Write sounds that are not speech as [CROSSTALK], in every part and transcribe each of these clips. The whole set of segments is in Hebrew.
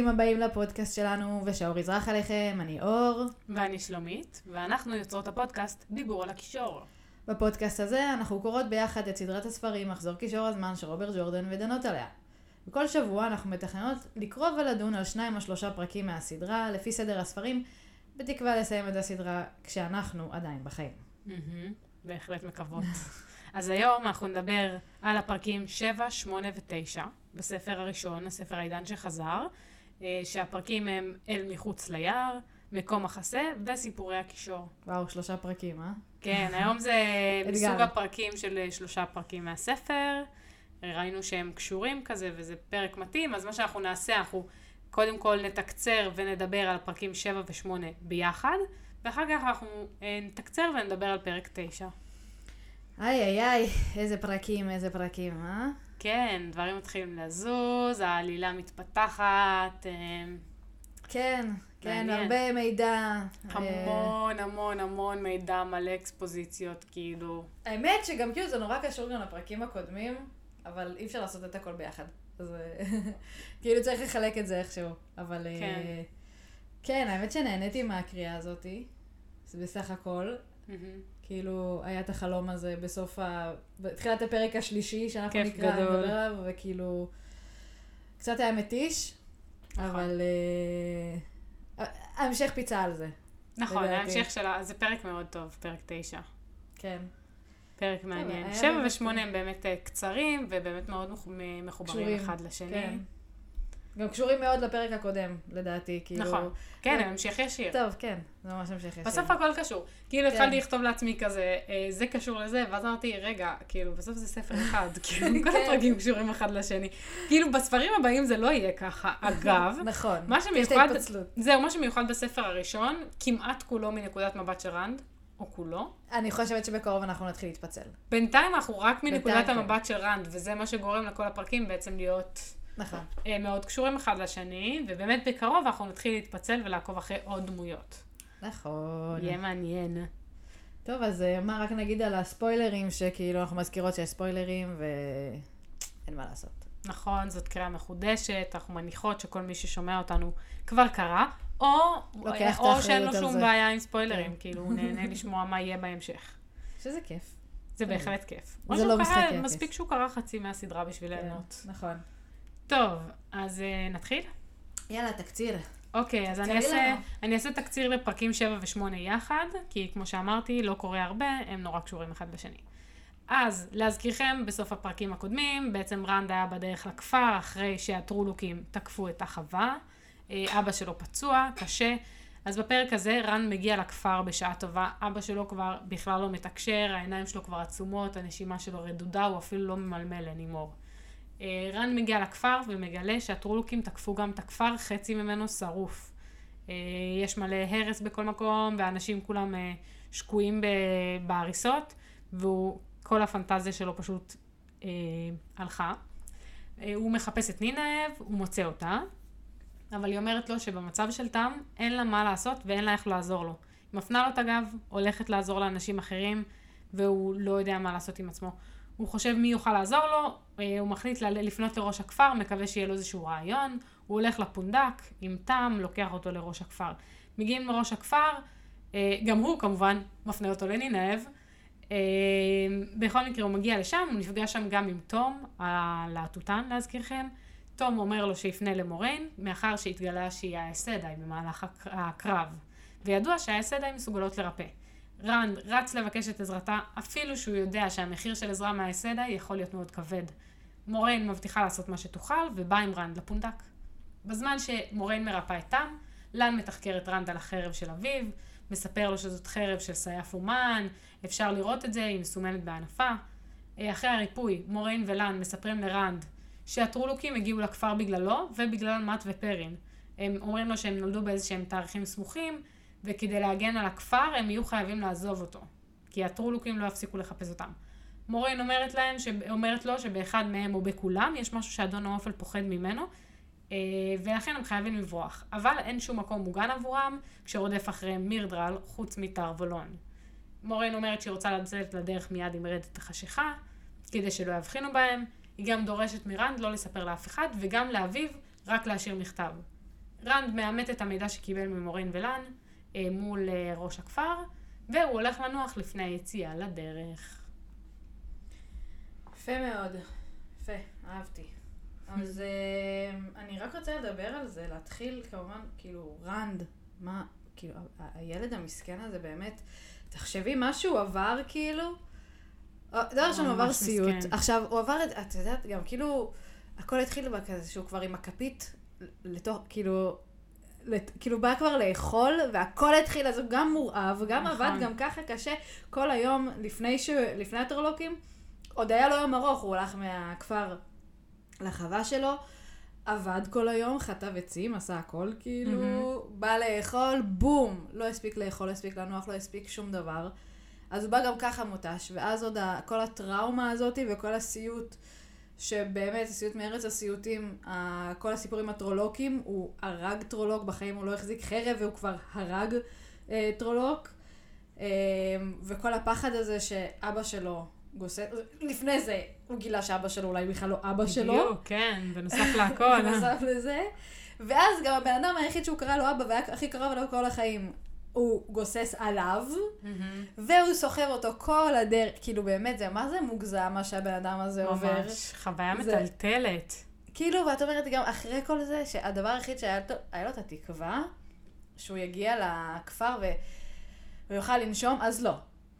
ברוכים הבאים לפודקאסט שלנו, ושאור יזרח עליכם, אני אור. ואני שלומית, ואנחנו יוצרות הפודקאסט דיבור על הקישור. בפודקאסט הזה אנחנו קוראות ביחד את סדרת הספרים מחזור קישור הזמן של רוברט ג'ורדן ודנות עליה. בכל שבוע אנחנו מתכננות לקרוא ולדון על שניים או שלושה פרקים מהסדרה, לפי סדר הספרים, בתקווה לסיים את הסדרה כשאנחנו עדיין בחיים. בהחלט מקוות. [LAUGHS] אז היום אנחנו נדבר על הפרקים 7, 8 ו-9 בספר הראשון, הספר העידן שחזר, שהפרקים הם אל מחוץ ליער, מקום מחסה וסיפורי הקישור. וואו, שלושה פרקים, אה? כן, היום זה. [LAUGHS] מסוג הפרקים של אה, שלושה פרקים מהספר. ראינו שהם קשורים כזה וזה פרק מתאים, אז מה שאנחנו נעשה, אנחנו קודם כל נתקצר ונדבר על פרקים 7 ו-8 ביחד, ואחר כך אנחנו אה, נתקצר ונדבר על פרק 9. איי איי איי, איזה פרקים, איזה פרקים, אה? כן, דברים מתחילים לזוז, העלילה מתפתחת, אה, כן, כן. הרבה מידע. אה, המון המון המון מידע מלא אקספוזיציות, כאילו. האמת שגם כאילו זה נורא קשור גם לפרקים הקודמים, אבל אי אפשר לעשות את הכל ביחד. אז [LAUGHS] כאילו צריך לחלק את זה איכשהו. אבל אה, כן. כן, האמת שנהניתי מהקריאה הזאתי. בסך הכל. כאילו, היה את החלום הזה בסוף ה... בתחילת הפרק השלישי, שאנחנו כיף נקרא, גדול. נדבר עליו, וכאילו... קצת היה מתיש, נכון. אבל... אה, ההמשך פיצה על זה. נכון. ההמשך שלה, זה פרק מאוד טוב, פרק 9. כן. פרק מעניין. שבע ושמונה הם באמת אה, קצרים, ובאמת מאוד מח- מחוברים קשורים, אחד לשני. כן. גם קשורים מאוד לפרק הקודם, לדעתי, כאילו... נכון. כן, הם המשך ישיר. טוב, כן, זה ממש המשך ישיר. בסוף הכל קשור. כאילו כן. התחלתי לכתוב לעצמי כזה, אה, זה קשור לזה, ואז אמרתי, רגע, כאילו, בסוף זה ספר אחד, [LAUGHS] כאילו, כל כן. הפרקים קשורים אחד לשני. כאילו, בספרים הבאים זה לא יהיה ככה. [LAUGHS] אגב, נכון. יש את ההתפצלות. זהו, מה שמיוחד בספר הראשון, כמעט כולו מנקודת מבט של רנד, או כולו. אני חושבת שבקרוב אנחנו נתחיל להתפצל. בינתיים אנחנו רק מנקודת כן. המבט של רנד, וזה מה שגורם לכל הפרקים בעצם להיות נכון. אה, מאוד קשורים אחד לשני, ובאמת בקרוב אנחנו נתחיל להתפצל ולעקוב אחרי עוד דמויות. נכון. יהיה מעניין. טוב, אז אה, מה רק נגיד על הספוילרים, שכאילו אנחנו מזכירות שיש ספוילרים, ואין מה לעשות. נכון, זאת קריאה מחודשת, אנחנו מניחות שכל מי ששומע אותנו כבר קרא, או, או שאין לו שום זה. בעיה עם ספוילרים, כן. כאילו הוא נהנה [LAUGHS] לשמוע מה יהיה בהמשך. שזה כיף. זה בהחלט כיף. זה לא משחק אפס. מספיק שהוא קרא חצי מהסדרה בשביל כן, ליהנות. נכון. טוב, אז אה, נתחיל? יאללה, תקציר. אוקיי, אז אני אעשה. אני אעשה תקציר לפרקים 7 ו-8 יחד, כי כמו שאמרתי, לא קורה הרבה, הם נורא קשורים אחד בשני. אז, להזכירכם, בסוף הפרקים הקודמים, בעצם רנד היה בדרך לכפר, אחרי שהטרולוקים תקפו את החווה. אה, אבא שלו פצוע, קשה. אז בפרק הזה רן מגיע לכפר בשעה טובה, אבא שלו כבר בכלל לא מתקשר, העיניים שלו כבר עצומות, הנשימה שלו רדודה, הוא אפילו לא ממלמל לנימור. אה, רן מגיע לכפר ומגלה שהטרולוקים תקפו גם את הכפר, חצי ממנו שרוף. אה, יש מלא הרס בכל מקום, והאנשים כולם אה, שקועים בהריסות, וכל הפנטזיה שלו פשוט אה, הלכה. הוא מחפש את נינאב, הוא מוצא אותה, אבל היא אומרת לו שבמצב של תם אין לה מה לעשות ואין לה איך לעזור לו. היא מפנה לו את הגב, הולכת לעזור לאנשים אחרים, והוא לא יודע מה לעשות עם עצמו. הוא חושב מי יוכל לעזור לו, אה, הוא מחליט לפנות לראש הכפר, מקווה שיהיה לו איזשהו רעיון, הוא הולך לפונדק עם תם, לוקח אותו לראש הכפר. מגיעים לראש הכפר, אה, גם הוא כמובן מפנה אותו לנינאב. אה, בכל מקרה הוא מגיע לשם, הוא נפגש שם גם עם תום, הלהטוטן להזכירכם. תום אומר לו שיפנה למוריין, מאחר שהתגלה שהיא האסדאי במהלך הק- הקרב. וידוע שהאסדאי מסוגלות לרפא. רנד רץ לבקש את עזרתה, אפילו שהוא יודע שהמחיר של עזרה מהאסדאי יכול להיות מאוד כבד. מוריין מבטיחה לעשות מה שתוכל, ובאה עם רנד לפונדק. בזמן שמוריין מרפא את תם, לן מתחקר את רנד על החרב של אביו, מספר לו שזאת חרב של סייף אומן, אפשר לראות את זה, היא מסומנת באנפה. אה, אחרי הריפוי, מוריין ולן מספרים לרנד שהטרולוקים הגיעו לכפר בגללו ובגלל מאט ופרין. הם אומרים לו שהם נולדו באיזה שהם תאריכים סמוכים, וכדי להגן על הכפר הם יהיו חייבים לעזוב אותו, כי הטרולוקים לא יפסיקו לחפש אותם. מוריין אומרת, להם, ש... אומרת לו שבאחד מהם או בכולם יש משהו שאדון האופל פוחד ממנו, אה, ולכן הם חייבים לברוח. אבל אין שום מקום מוגן עבורם, כשרודף אחריהם מירדרל, חוץ מתרבולון. מוריין אומרת שהיא רוצה לצאת לדרך מיד עם רדת החשיכה, כדי שלא יבחינו בהם. היא גם דורשת מרנד לא לספר לאף אחד, וגם לאביו רק להשאיר מכתב. רנד מאמת את המידע שקיבל ממורין ולן מול אה, ראש הכפר, והוא הולך לנוח לפני היציאה לדרך. יפה מאוד. יפה, אהבתי. אז אה, אני רק רוצה לדבר על זה, להתחיל כמובן, כאילו, רנד, מה, כאילו, הילד המסכן הזה באמת, תחשבי מה שהוא עבר, כאילו. אה, דבר ראשון, הוא עבר סיוט. עכשיו, הוא עבר את, את יודעת, גם כאילו, הכל התחיל בכזה שהוא כבר עם הכפית לתוך, כאילו, כאילו בא כבר לאכול, והכל התחיל, אז הוא גם מורעב, גם נכון. עבד גם ככה קשה כל היום לפני, ש, לפני הטרלוקים. עוד היה לו יום ארוך, הוא הלך מהכפר לחווה שלו, עבד כל היום, חטב עצים, עשה הכל, כאילו, בא לאכול, בום! לא הספיק לאכול, לא הספיק לנוח, לא הספיק שום דבר. אז הוא בא גם ככה מותש, ואז עוד ה, כל הטראומה הזאת וכל הסיוט, שבאמת, הסיוט מארץ הסיוטים, כל הסיפורים הטרולוקים, הוא הרג טרולוק, בחיים הוא לא החזיק חרב והוא כבר הרג אה, טרולוק. אה, וכל הפחד הזה שאבא שלו גוסס, לפני זה הוא גילה שאבא שלו אולי בכלל לא אבא שלו. בדיוק, כן, בנוסף [LAUGHS] להכל. אה? בנוסף לזה. ואז גם הבן אדם היחיד שהוא קרא לו אבא והיה הכי קרוב אליו כל החיים, הוא גוסס עליו, מהמם. והוא סוחב אותו כל הדרך. כאילו באמת, זה מה זה מוגזם מה שהבן אדם הזה עובר. ממש, חוויה זה- מטלטלת. כאילו, ואת אומרת גם אחרי כל זה, שהדבר היחיד שהיה לו, היה לו את התקווה, שהוא יגיע לכפר ו... ויוכל לנשום, אז לא.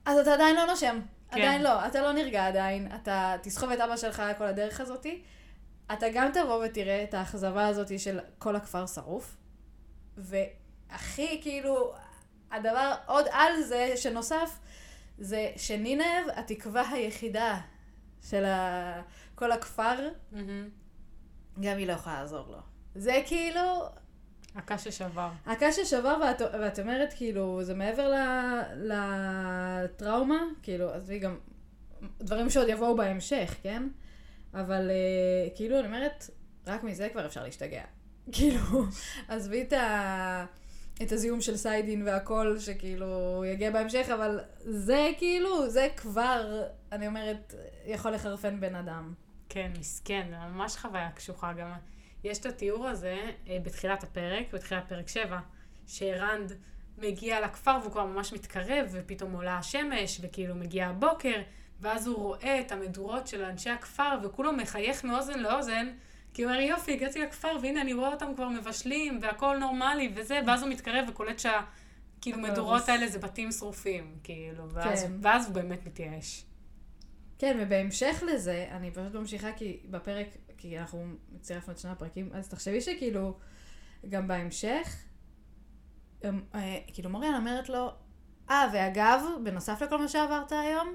אז אתה עדיין לא נושם. כן. עדיין לא, אתה לא נרגע עדיין, אתה תסחוב את אבא שלך כל הדרך הזאתי. אתה גם תבוא ותראה את האכזבה הזאתי של כל הכפר שרוף. והכי, כאילו, הדבר עוד על זה שנוסף, זה שנינב, התקווה היחידה של ה... כל הכפר, מהמם. גם היא לא יכולה לעזור לו. זה כאילו, הקש ששבר. הקש ששבר ואת, ואת אומרת כאילו, זה מעבר ל, לטראומה, כאילו, עזבי גם דברים שעוד יבואו בהמשך, כן? אבל אה, כאילו, אני אומרת, רק מזה כבר אפשר להשתגע. [LAUGHS] כאילו, עזבי את, ה, את הזיהום של סיידין והכל, שכאילו יגיע בהמשך, אבל זה כאילו, זה כבר, אני אומרת, יכול לחרפן בן אדם. כן, מסכן, זה ממש חוויה קשוחה גם. יש את התיאור הזה אה, בתחילת הפרק, בתחילת פרק 7, שרנד מגיע לכפר והוא כבר ממש מתקרב, ופתאום עולה השמש, וכאילו מגיע הבוקר, ואז הוא רואה את המדורות של אנשי הכפר, וכולו מחייך מאוזן לאוזן, כי הוא אומר, יופי, הגעתי לכפר, והנה אני רואה אותם כבר מבשלים, והכל נורמלי, וזה, ואז הוא מתקרב וקולט שה... כאילו, מדורות. האלה זה בתים שרופים, כאילו, ואז, כן. ואז הוא באמת מתייאש. כן, ובהמשך לזה, אני פשוט ממשיכה כי בפרק, כי אנחנו צירפנו את שני הפרקים, אז תחשבי שכאילו, גם בהמשך, הם, אה, כאילו מוריאן אומרת לו, אה, ואגב, בנוסף לכל מה שעברת היום,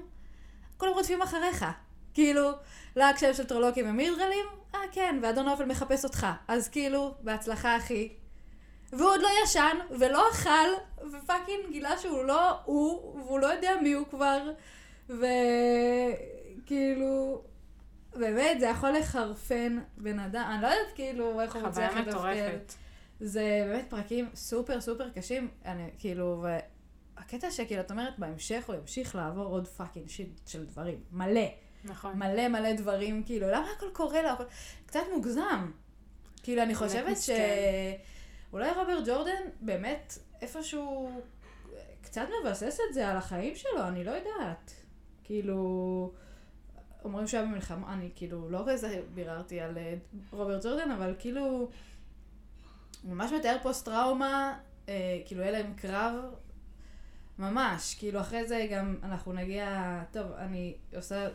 כולם רודפים אחריך. כאילו, להק שם של טרולוקים ומידרלים, אה, כן, ואדון אופל מחפש אותך. אז כאילו, בהצלחה, אחי. והוא עוד לא ישן, ולא אכל, ופאקינג גילה שהוא לא הוא, והוא לא יודע מי הוא כבר. וכאילו, באמת, זה יכול לחרפן בן אדם, אני לא יודעת כאילו איך הוא מצליח חוויה לתפקד. מטורפת. זה באמת פרקים סופר סופר קשים, אני כאילו, והקטע שכאילו, את אומרת, בהמשך הוא ימשיך לעבור עוד fucking shit של דברים, מלא, נכון. מלא מלא דברים, כאילו, למה הכל קורה הכל... קצת מוגזם. כאילו, אני חושבת מסכן. שאולי רוברט ג'ורדן באמת איפשהו קצת מבסס את זה על החיים שלו, אני לא יודעת. כאילו, אומרים שהיה במלחמה, אני כאילו לא כזה ביררתי על אה, רוברט ג'ורדן, אבל כאילו, הוא ממש מתאר פוסט טראומה, אה, כאילו היה להם קרב, ממש, כאילו אחרי זה גם אנחנו נגיע, טוב, אני עושה,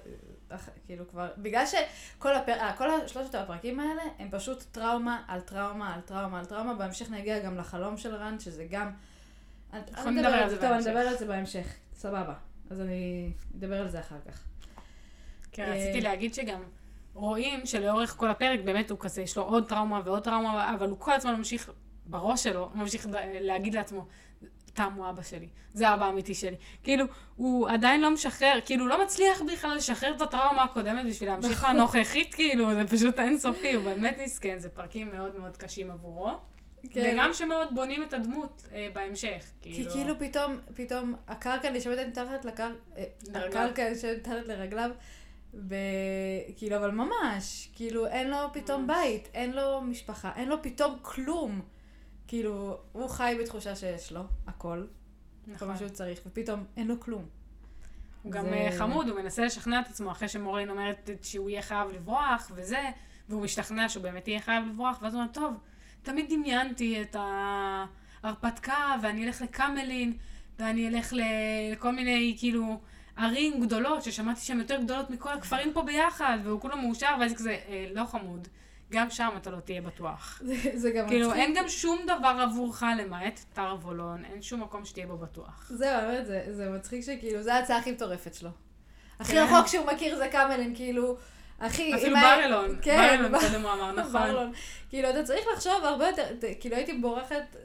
כאילו כבר, בגלל שכל הפר... אה, כל שלושת הפרקים האלה הם פשוט טראומה על טראומה על טראומה על טראומה, בהמשך נגיע גם לחלום של רן, שזה גם... אנחנו נדבר על זה זה, טוב, אני בהמשך. אדבר על זה בהמשך, סבבה. אז אני אדבר על זה אחר כך. כן, אה, רציתי להגיד שגם רואים שלאורך כל הפרק באמת הוא כזה, יש לו עוד טראומה ועוד טראומה, אבל הוא כל הזמן ממשיך, בראש שלו, ממשיך להגיד לעצמו, תם הוא אבא שלי, זה אבא האמיתי שלי. כאילו, הוא עדיין לא משחרר, כאילו, לא מצליח בכלל לשחרר את הטראומה הקודמת בשביל להמשיך. [LAUGHS] לנוכחית, כאילו, זה פשוט אינסופי, הוא באמת מסכן, זה פרקים מאוד מאוד קשים עבורו. כן. וגם שמאוד בונים את הדמות אה, בהמשך, כי כאילו. כאילו פתאום, פתאום הקרקע נשמטת מתחת לקרקע, לרגליו. הקרקע נשמטת מתחת לרגליו, ב... כאילו, אבל ממש, כאילו, אין לו פתאום ממש. בית, אין לו משפחה, אין לו פתאום כלום. כאילו, הוא חי בתחושה שיש לו הכל, כל נכון. מה שהוא צריך, ופתאום אין לו כלום. הוא גם זה- אה, חמוד, הוא מנסה לשכנע את עצמו אחרי שמורן אומרת שהוא יהיה חייב לברוח וזה, והוא משתכנע שהוא באמת יהיה חייב לברוח, ואז הוא אומר, טוב, תמיד דמיינתי את ההרפתקה, ואני אלך לקמלין, ואני אלך לכל מיני, כאילו, ערים גדולות, ששמעתי שהן יותר גדולות מכל הכפרים פה ביחד, והוא כולו מאושר, ואז כזה, אה, לא חמוד, גם שם אתה לא תהיה בטוח. [LAUGHS] זה, זה גם כאילו, מצחיק. אין גם שום דבר עבורך למעט תרבולון, אין שום מקום שתהיה בו בטוח. זהו, באמת, זה, זה מצחיק שכאילו, זו ההצעה הכי מטורפת שלו. הכי כן. רחוק שהוא מכיר זה קמלין, כאילו, הכי... אפילו בר-אילון, כן, בר-אילון בר- קודם הוא אמר, [LAUGHS] נכון. בר-אילון. כאילו, אתה צריך לחשוב הרבה יותר, ת- כאילו הייתי בורחת,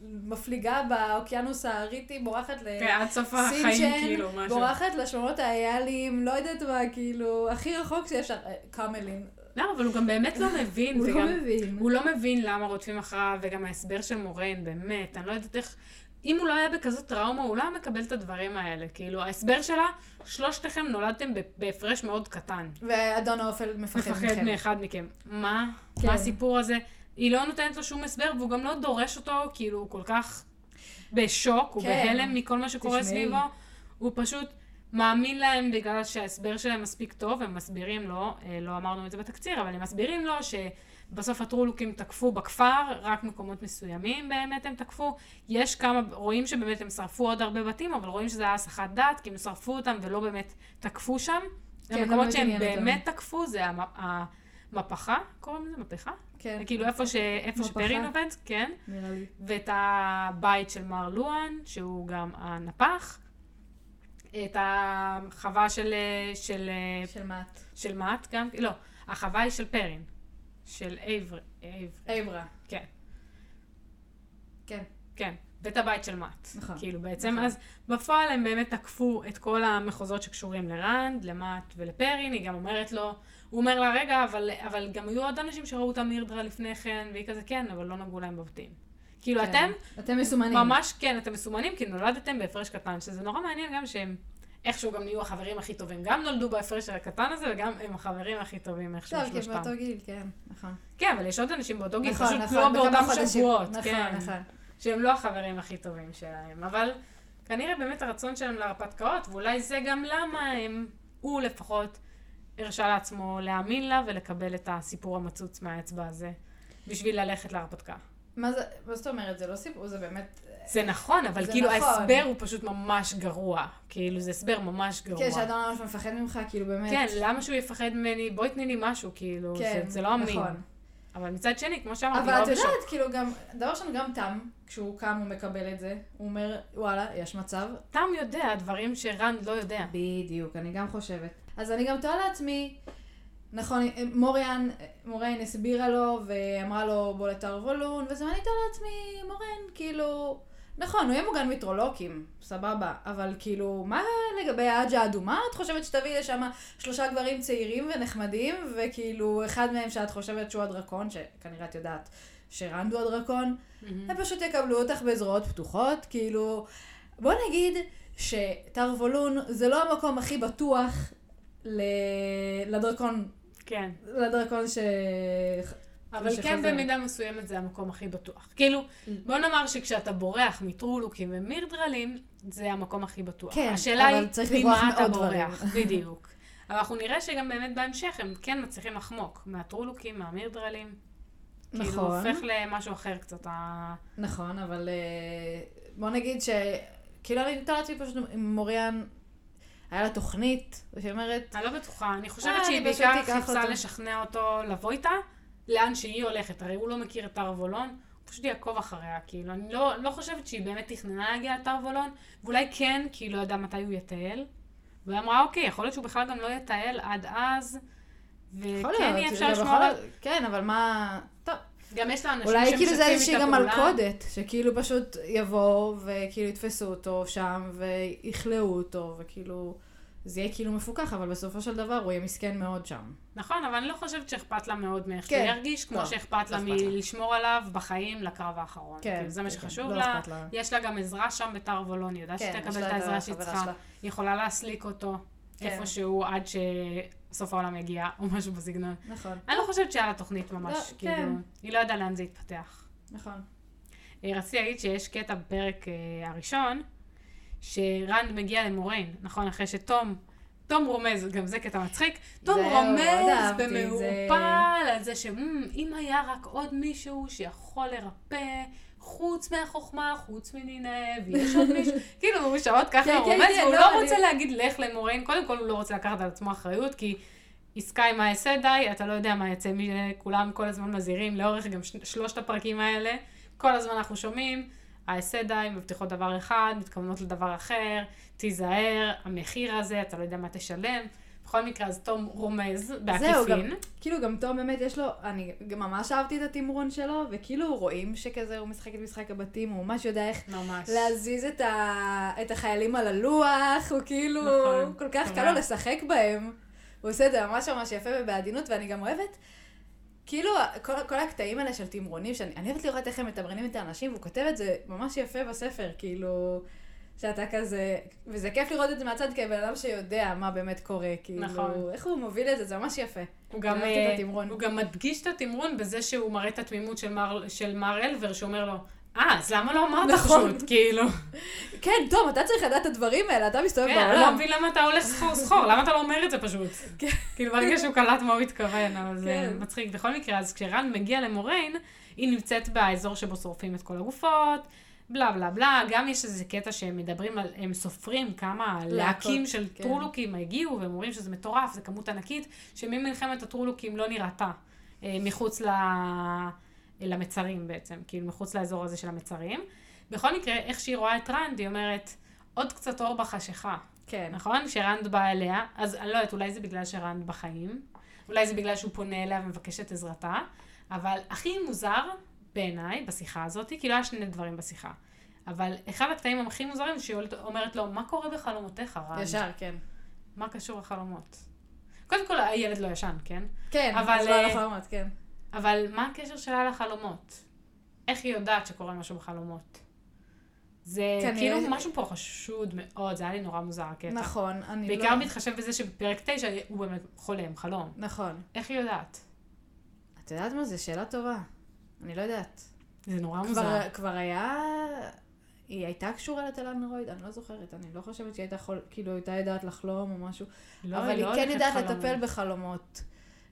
מפליגה באוקיינוס האריתי, בורחת ל... כן, כאילו. בורחת לשמונות האיילים, לא יודעת מה, כאילו, הכי רחוק שאפשר, אה, קמלין. לא, אבל הוא גם באמת לא מבין, הוא לא. מבין. הוא לא מבין למה רודפים אחריו, וגם ההסבר של מורן, באמת, אני לא יודעת איך... אם הוא לא היה בכזאת טראומה, הוא לא היה מקבל את הדברים האלה. כאילו, ההסבר שלה, שלושתכם נולדתם בהפרש מאוד קטן. ואדון האופל מפחד מפחד מכם. מאחד מכם. מה? כן. מה הסיפור הזה? היא לא נותנת לו שום הסבר, והוא גם לא דורש אותו, כאילו, הוא כל כך בשוק, הוא כן. בהלם מכל מה שקורה תשמעי. סביבו. הוא פשוט מאמין להם בגלל שההסבר שלהם מספיק טוב, הם מסבירים לו, אה, לא אמרנו את זה בתקציר, אבל הם מסבירים לו שבסוף הטרולוקים תקפו בכפר, רק מקומות מסוימים באמת הם תקפו. יש כמה, רואים שבאמת הם שרפו עוד הרבה בתים, אבל רואים שזה היה הסחת דעת, כי הם שרפו אותם ולא באמת תקפו שם. כן, המקומות לא שהם עניין אותם. באמת תקפו זה המ- המפחה, קוראים לזה מהפכה? כן, כאילו איפה, ש... איפה מפחה. שפרין עובד, כן. נראה לי. ואת הבית של מר לואן, שהוא גם הנפח. את החווה של, של, של מאט. של מאט גם, לא, החווה היא של פרין. של אייברי, אייברה. כן, כן. כן. ואת הבית של מאט. נכון, כאילו בעצם, נכון. אז בפועל הם באמת תקפו את כל המחוזות שקשורים לרנד, למאט ולפרין, היא גם אומרת לו, הוא אומר לה, רגע, אבל, אבל גם היו עוד אנשים שראו את המירדרה לפני כן, והיא כזה, כן, אבל לא נגעו להם בבתים. כאילו, כן. אתם אתם מסומנים. ממש כן, אתם מסומנים, כי נולדתם בהפרש קטן, שזה נורא מעניין גם שהם איכשהו גם נהיו החברים הכי טובים. גם נולדו בהפרש הקטן הזה, וגם הם החברים הכי טובים איכשהו טוב, כי הם שלושתם. באותו גיל, כן, נכון. כן, אבל יש עוד אנשים באותו גיל, נכון, פשוט נכון, לא באותם. שבועות, נכון, כן. נכון. שהם לא החברים הכי טובים שלהם. אבל כנראה באמת הרצון שלהם להרפתקאות, ואולי זה גם למה הם, הוא לפחות, הרשה לעצמו להאמין לה ולקבל את הסיפור המצוץ מהאצבע הזה, בשביל ללכת להרפתקה. מה זה, מה זאת אומרת? זה לא סיפור, זה באמת... זה נכון, אבל זה כאילו נכון. ההסבר הוא פשוט ממש גרוע. כאילו, זה הסבר ממש גרוע. כן, שאדם ממש מפחד ממך, כאילו באמת. כן, למה שהוא יפחד ממני? בואי תני לי משהו, כאילו, כן, זה, זה לא אמין. נכון. אבל מצד שני, כמו שאמרתי, אבל לא את בשוק. יודעת, כאילו גם, דבר ראשון, גם תם, כשהוא קם הוא מקבל את זה, הוא אומר, וואלה, יש מצב. תם יודע דברים שרנד לא יודע. בדיוק, אני גם חושבת. אז אני גם תוהה לעצמי, נכון, מוריאן, מוריין הסבירה לו ואמרה לו בוא לטרוולון, וזה, ואני תוהה לעצמי, מורן, כאילו, נכון, הוא יהיה מוגן מטרולוקים, סבבה, אבל כאילו, מה לגבי האג'ה האדומה? את חושבת שתביאי לשם שלושה גברים צעירים ונחמדים, וכאילו, אחד מהם שאת חושבת שהוא הדרקון, שכנראה את יודעת שרנד הוא הדרקון, הם פשוט יקבלו אותך בזרועות פתוחות, כאילו, בוא נגיד שטרוולון זה לא המקום הכי בטוח ל... לדרקון, כן. לדרקון ש... אבל שחוזר. כן במידה מסוימת זה המקום הכי בטוח. כאילו, בוא נאמר שכשאתה בורח מטרולוקים ומירדרלים, זה המקום הכי בטוח. כן, השאלה אבל היא, צריך לברוח אתה מעוד בורח. דברים. [LAUGHS] בדיוק. אבל אנחנו נראה שגם באמת בהמשך הם כן מצליחים לחמוק מהטרולוקים, מהמירדרלים. כאילו, נכון. הופך למשהו אחר קצת. נכון, אבל אה, בוא נגיד ש... כאילו אני לעצמי פשוט עם מוריאן, היה לה תוכנית, שהיא אומרת, אני לא בטוחה, אני חושבת אה, שהיא בעיקר חיפשה. לשכנע אותו לבוא איתה, לאן שהיא הולכת. הרי הוא לא מכיר את טרוולון, הוא פשוט יעקוב אחריה, כאילו. אני לא, לא חושבת שהיא באמת תכננה להגיע לטרוולון, ואולי כן, כי היא לא ידעה מתי הוא יטייל. והיא אמרה, אוקיי, יכול להיות שהוא בכלל גם לא יטייל עד אז, וכן יהיה אפשר לשמור על... כן, אבל מה... טוב, גם יש לה אנשים אולי כאילו זה איזושהי גם. מלכודת, שכאילו פשוט יבואו וכאילו יתפסו אותו שם ויכלאו אותו, וכאילו זה יהיה כאילו מפוקח, אבל בסופו של דבר הוא יהיה מסכן מאוד שם. נכון, אבל אני לא חושבת שאכפת לה מאוד מאיך כן. שהוא ירגיש, כמו לא, שאכפת לא לה. מלשמור עליו בחיים לקרב האחרון. כן, כאילו, זה מה כן, שחשוב לא לה. לה. יש לה גם עזרה שם בטרוולון, היא יודעת כן, שהיא יש תקבל לה את העזרה שהיא צריכה. היא יכולה להסליק אותו כן. איפשהו עד שסוף העולם יגיע, או משהו בסגנון. נכון, אני לא חושבת שהיה לה תוכנית ממש, לא, כאילו, כן. היא לא ידעה לאן זה יתפתח. נכון. אה, רציתי להגיד שיש קטע בפרק אה, הראשון, שרנד מגיע למוריין, נכון? אחרי שתום, תום רומז, גם זה קטע מצחיק, תום רומז את זה. במעורפל על זה שאם היה רק עוד מישהו שיכול לרפא, חוץ מהחוכמה, חוץ מנינב, ויש עוד מישהו, [LAUGHS] כאילו הוא שעות ככה כן, כן, רומז, כן, והוא לא, לא אני- רוצה להגיד לך למוריין, קודם כל הוא לא רוצה לקחת על עצמו אחריות, כי עסקה עם העשה די, אתה לא יודע מה יצא מזה, כולם כל הזמן מזהירים, לאורך גם שלושת הפרקים האלה, כל הזמן אנחנו שומעים, העשה די, מבטיחות דבר אחד, מתכוונות לדבר אחר, תיזהר, המחיר הזה, אתה לא יודע מה תשלם. בכל מקרה, אז תום רומז זהו, גם, בעקיפין. כאילו גם תום באמת יש לו, אני גם ממש אהבתי את התמרון שלו, וכאילו רואים שכזה הוא משחק את משחק הבתים, הוא ממש יודע איך ממש. להזיז את, ה... את החיילים על הלוח, הוא כאילו, נכון, כל כך. קל לו לשחק בהם. הוא עושה את זה ממש ממש יפה ובעדינות, ואני גם אוהבת, כאילו, כל, כל הקטעים האלה של תמרונים, שאני אני אוהבת לראות איך הם מתמרנים את האנשים, והוא כותב את זה ממש יפה בספר, כאילו, שאתה כזה, וזה כיף לראות את זה מהצד כבן אדם שיודע מה באמת קורה, כאילו, נכון. איך הוא מוביל את זה, זה ממש יפה. הוא גם, את אה. הוא גם מדגיש את התמרון בזה שהוא מראה את התמימות של מר, של מר אלבר, שאומר לו, אה, אז למה לא אמרת נכון. פשוט? כאילו, כן, תום, אתה צריך לדעת את הדברים האלה, אתה מסתובב כן, אני לא בעולם. מבין למה אתה הולך סחור סחור, למה אתה לא אומר את זה פשוט? כן. כאילו, ברגע שהוא קלט מה הוא התכוון, אבל זה כן. מצחיק. בכל מקרה, אז כשרן מגיע למוריין, היא נמצאת באזור שבו שורפים את כל הגופות. בלה בלה בלה, גם יש איזה קטע שהם מדברים על, הם סופרים כמה להקים של כן. טרולוקים הגיעו, והם אומרים שזה מטורף, זו כמות ענקית, שממלחמת הטרולוקים לא נראתה אה, מחוץ ל... למצרים בעצם, כאילו מחוץ לאזור הזה של המצרים. בכל מקרה, איך שהיא רואה את רנד, היא אומרת, עוד קצת אור בחשיכה. כן. נכון? שרנד בא אליה, אז אני לא יודעת, אולי זה בגלל שרנד בחיים, אולי זה בגלל שהוא פונה אליה ומבקש את עזרתה, אבל הכי מוזר בעיניי בשיחה הזאת, כי לא היה שני דברים בשיחה. אבל אחד הקטעים הכי מוזרים, שהיא אומרת לו, מה קורה בחלומותיך, רנד? ישר, כן. מה קשור לחלומות? קודם כל, הילד לא ישן, כן? כן, אבל, אז לא אה, על החלומות, כן. אבל מה הקשר שלה לחלומות? איך היא יודעת שקורה משהו בחלומות? זה כנראה- כאילו משהו פה חשוד מאוד, זה היה לי נורא מוזר הקטע. נכון, אני בעיקר לא... בהתחשב בזה שבפרק 9 הוא באמת חולם, חלום. נכון. איך היא יודעת? את יודעת מה? זו שאלה טובה. אני לא יודעת. זה נורא כבר, מוזר. כבר היה... היא הייתה קשורה לתלנרויד? אני לא זוכרת. אני לא חושבת שהיא הייתה חול... כאילו, הייתה יודעת לחלום או משהו. לא, אבל היא לא כן יודעת חלומות. לטפל בחלומות.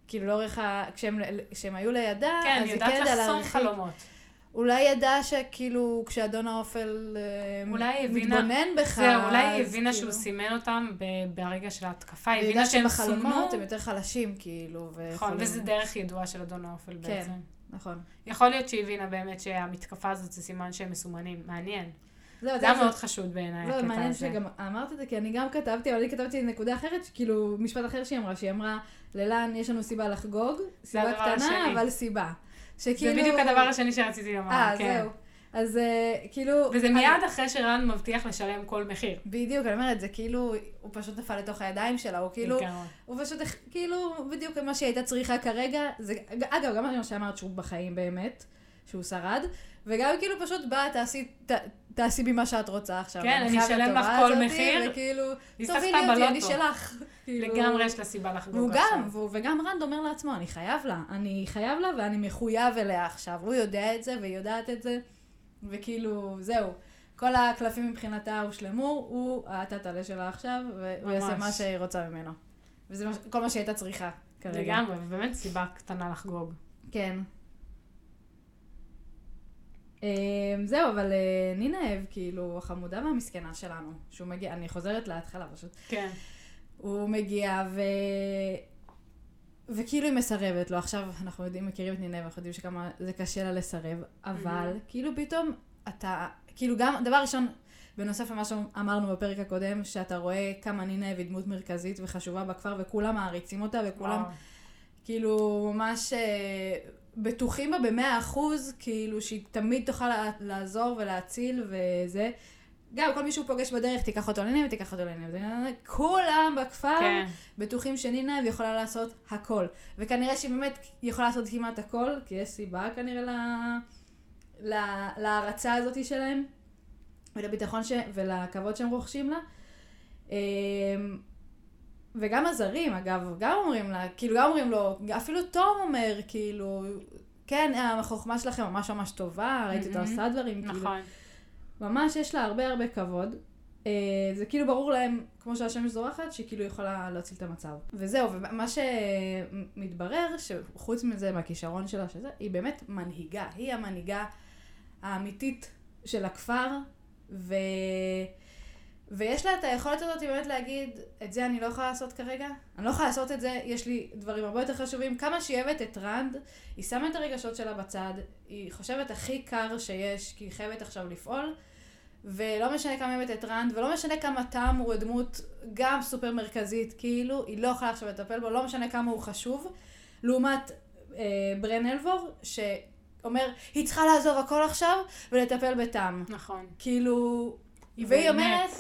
כאילו, לאורך ה... כשהם, כשהם היו לידה, כן, אז היא יודעת כן ידעה לחסום. חלומות. אולי ידעה שכאילו, כשאדון האופל אה, מתבונן בך, זהו, אולי היא הבינה כאילו- שהוא סימן אותם ב- ברגע של ההתקפה, היא הבינה יודעת שהם סומנו. הם יותר חלשים, כאילו, נכון, וזה דרך ידועה של אדון האופל כן. בעצם. נכון. יכול להיות שהיא הבינה באמת שהמתקפה הזאת זה סימן שהם מסומנים. מעניין. זהו, זה היה מאוד חשוד בעיניי, לא, הקטע מעניין הזה. שגם אמרת את זה, כי אני גם כתבתי, אבל אני כתבתי נקודה אחרת, כאילו, משפט אחר שהיא אמרה, שהיא אמרה, ללן יש לנו סיבה לחגוג, סיבה קטנה. אבל סיבה. זה שכאילו... בדיוק הדבר השני שרציתי לומר, אה, כן. זהו. אז אה, כאילו... וזה אני- מיד אחרי שרן מבטיח לשלם כל מחיר. בדיוק, אני אומרת, זה כאילו, הוא פשוט נפל לתוך הידיים שלה, הוא כאילו. הוא פשוט, כאילו, בדיוק מה שהיא הייתה צריכה כרגע, זה, אגב, גם מה שאמרת שהוא בחיים באמת, שהוא שרד, וגם כאילו פשוט באה, תעשי, ת, תעשי בי מה שאת רוצה עכשיו. כן, אני אשלם לך כל מחיר. וכאילו, תובילי אותי, אני. שלך. כאילו- לגמרי יש לה סיבה לחגוג והוא עכשיו. גם, והוא, וגם רנד אומר לעצמו, אני חייב לה, אני חייב לה ואני מחויב אליה עכשיו. הוא יודע את זה והיא יודעת את זה, וכאילו, זהו. כל הקלפים מבחינתה הושלמו, הוא הטאטלה שלה עכשיו, והוא ממש. יעשה מה שהיא רוצה ממנו. וזה כל מה שהיא הייתה צריכה כרגע. לגמרי, ובאמת סיבה קטנה לחגוג. כן. אמ, זהו, אבל אה, נינב, כאילו, החמודה והמסכנה שלנו, שהוא מגיע, אני חוזרת להתחלה פשוט. כן. הוא מגיע ו... וכאילו היא מסרבת לו. עכשיו אנחנו יודעים, מכירים את נינב, אנחנו יודעים שכמה זה קשה לה לסרב, אבל כאילו פתאום אתה, כאילו גם, דבר ראשון, בנוסף למה שאמרנו בפרק הקודם, שאתה רואה כמה נינב היא דמות מרכזית וחשובה בכפר, וכולם מעריצים אותה, וכולם וואו. כאילו ממש אה, בטוחים בה במאה אחוז, כאילו שהיא תמיד תוכל לה- לעזור ולהציל וזה. גם כל מי שהוא פוגש בדרך, תיקח אותו לנינב, תיקח אותו לנינב. כולם בכפר כן. בטוחים שנינב יכולה לעשות הכל. וכנראה שהיא באמת יכולה לעשות כמעט הכל, כי יש סיבה כנראה ל... ל... להערצה הזאת שלהם, ולביטחון ש... ולכבוד שהם רוכשים לה. וגם הזרים, אגב, גם אומרים לה, כאילו, גם אומרים לו, אפילו תום אומר, כאילו, כן, החוכמה שלכם ממש ממש טובה, ראיתי אותה מהמם. עושה דברים, כאילו, נכון. ממש יש לה הרבה הרבה כבוד. אה, זה כאילו ברור להם, כמו שהשמש זורחת, שהיא כאילו יכולה להציל את המצב. וזהו, ומה שמתברר, שחוץ מזה, מהכישרון שלה, שזה, היא באמת מנהיגה. היא המנהיגה האמיתית של הכפר, ו... ויש לה את היכולת הזאת באמת להגיד, את זה אני לא יכולה לעשות כרגע, אני לא יכולה לעשות את זה, יש לי דברים הרבה יותר חשובים. כמה שהיא אוהבת את רנד, היא שמה את הרגשות שלה בצד, היא חושבת הכי קר שיש, כי היא חייבת עכשיו לפעול, ולא משנה כמה היא אוהבת את רנד, ולא משנה כמה תם הוא דמות גם סופר מרכזית, כאילו, היא לא יכולה עכשיו לטפל בו, לא משנה כמה הוא חשוב. לעומת אה, ברן אל'ויר, שאומר, היא צריכה לעזוב הכל עכשיו ולטפל בטעם. נכון. כאילו, והיא באמת. אומרת,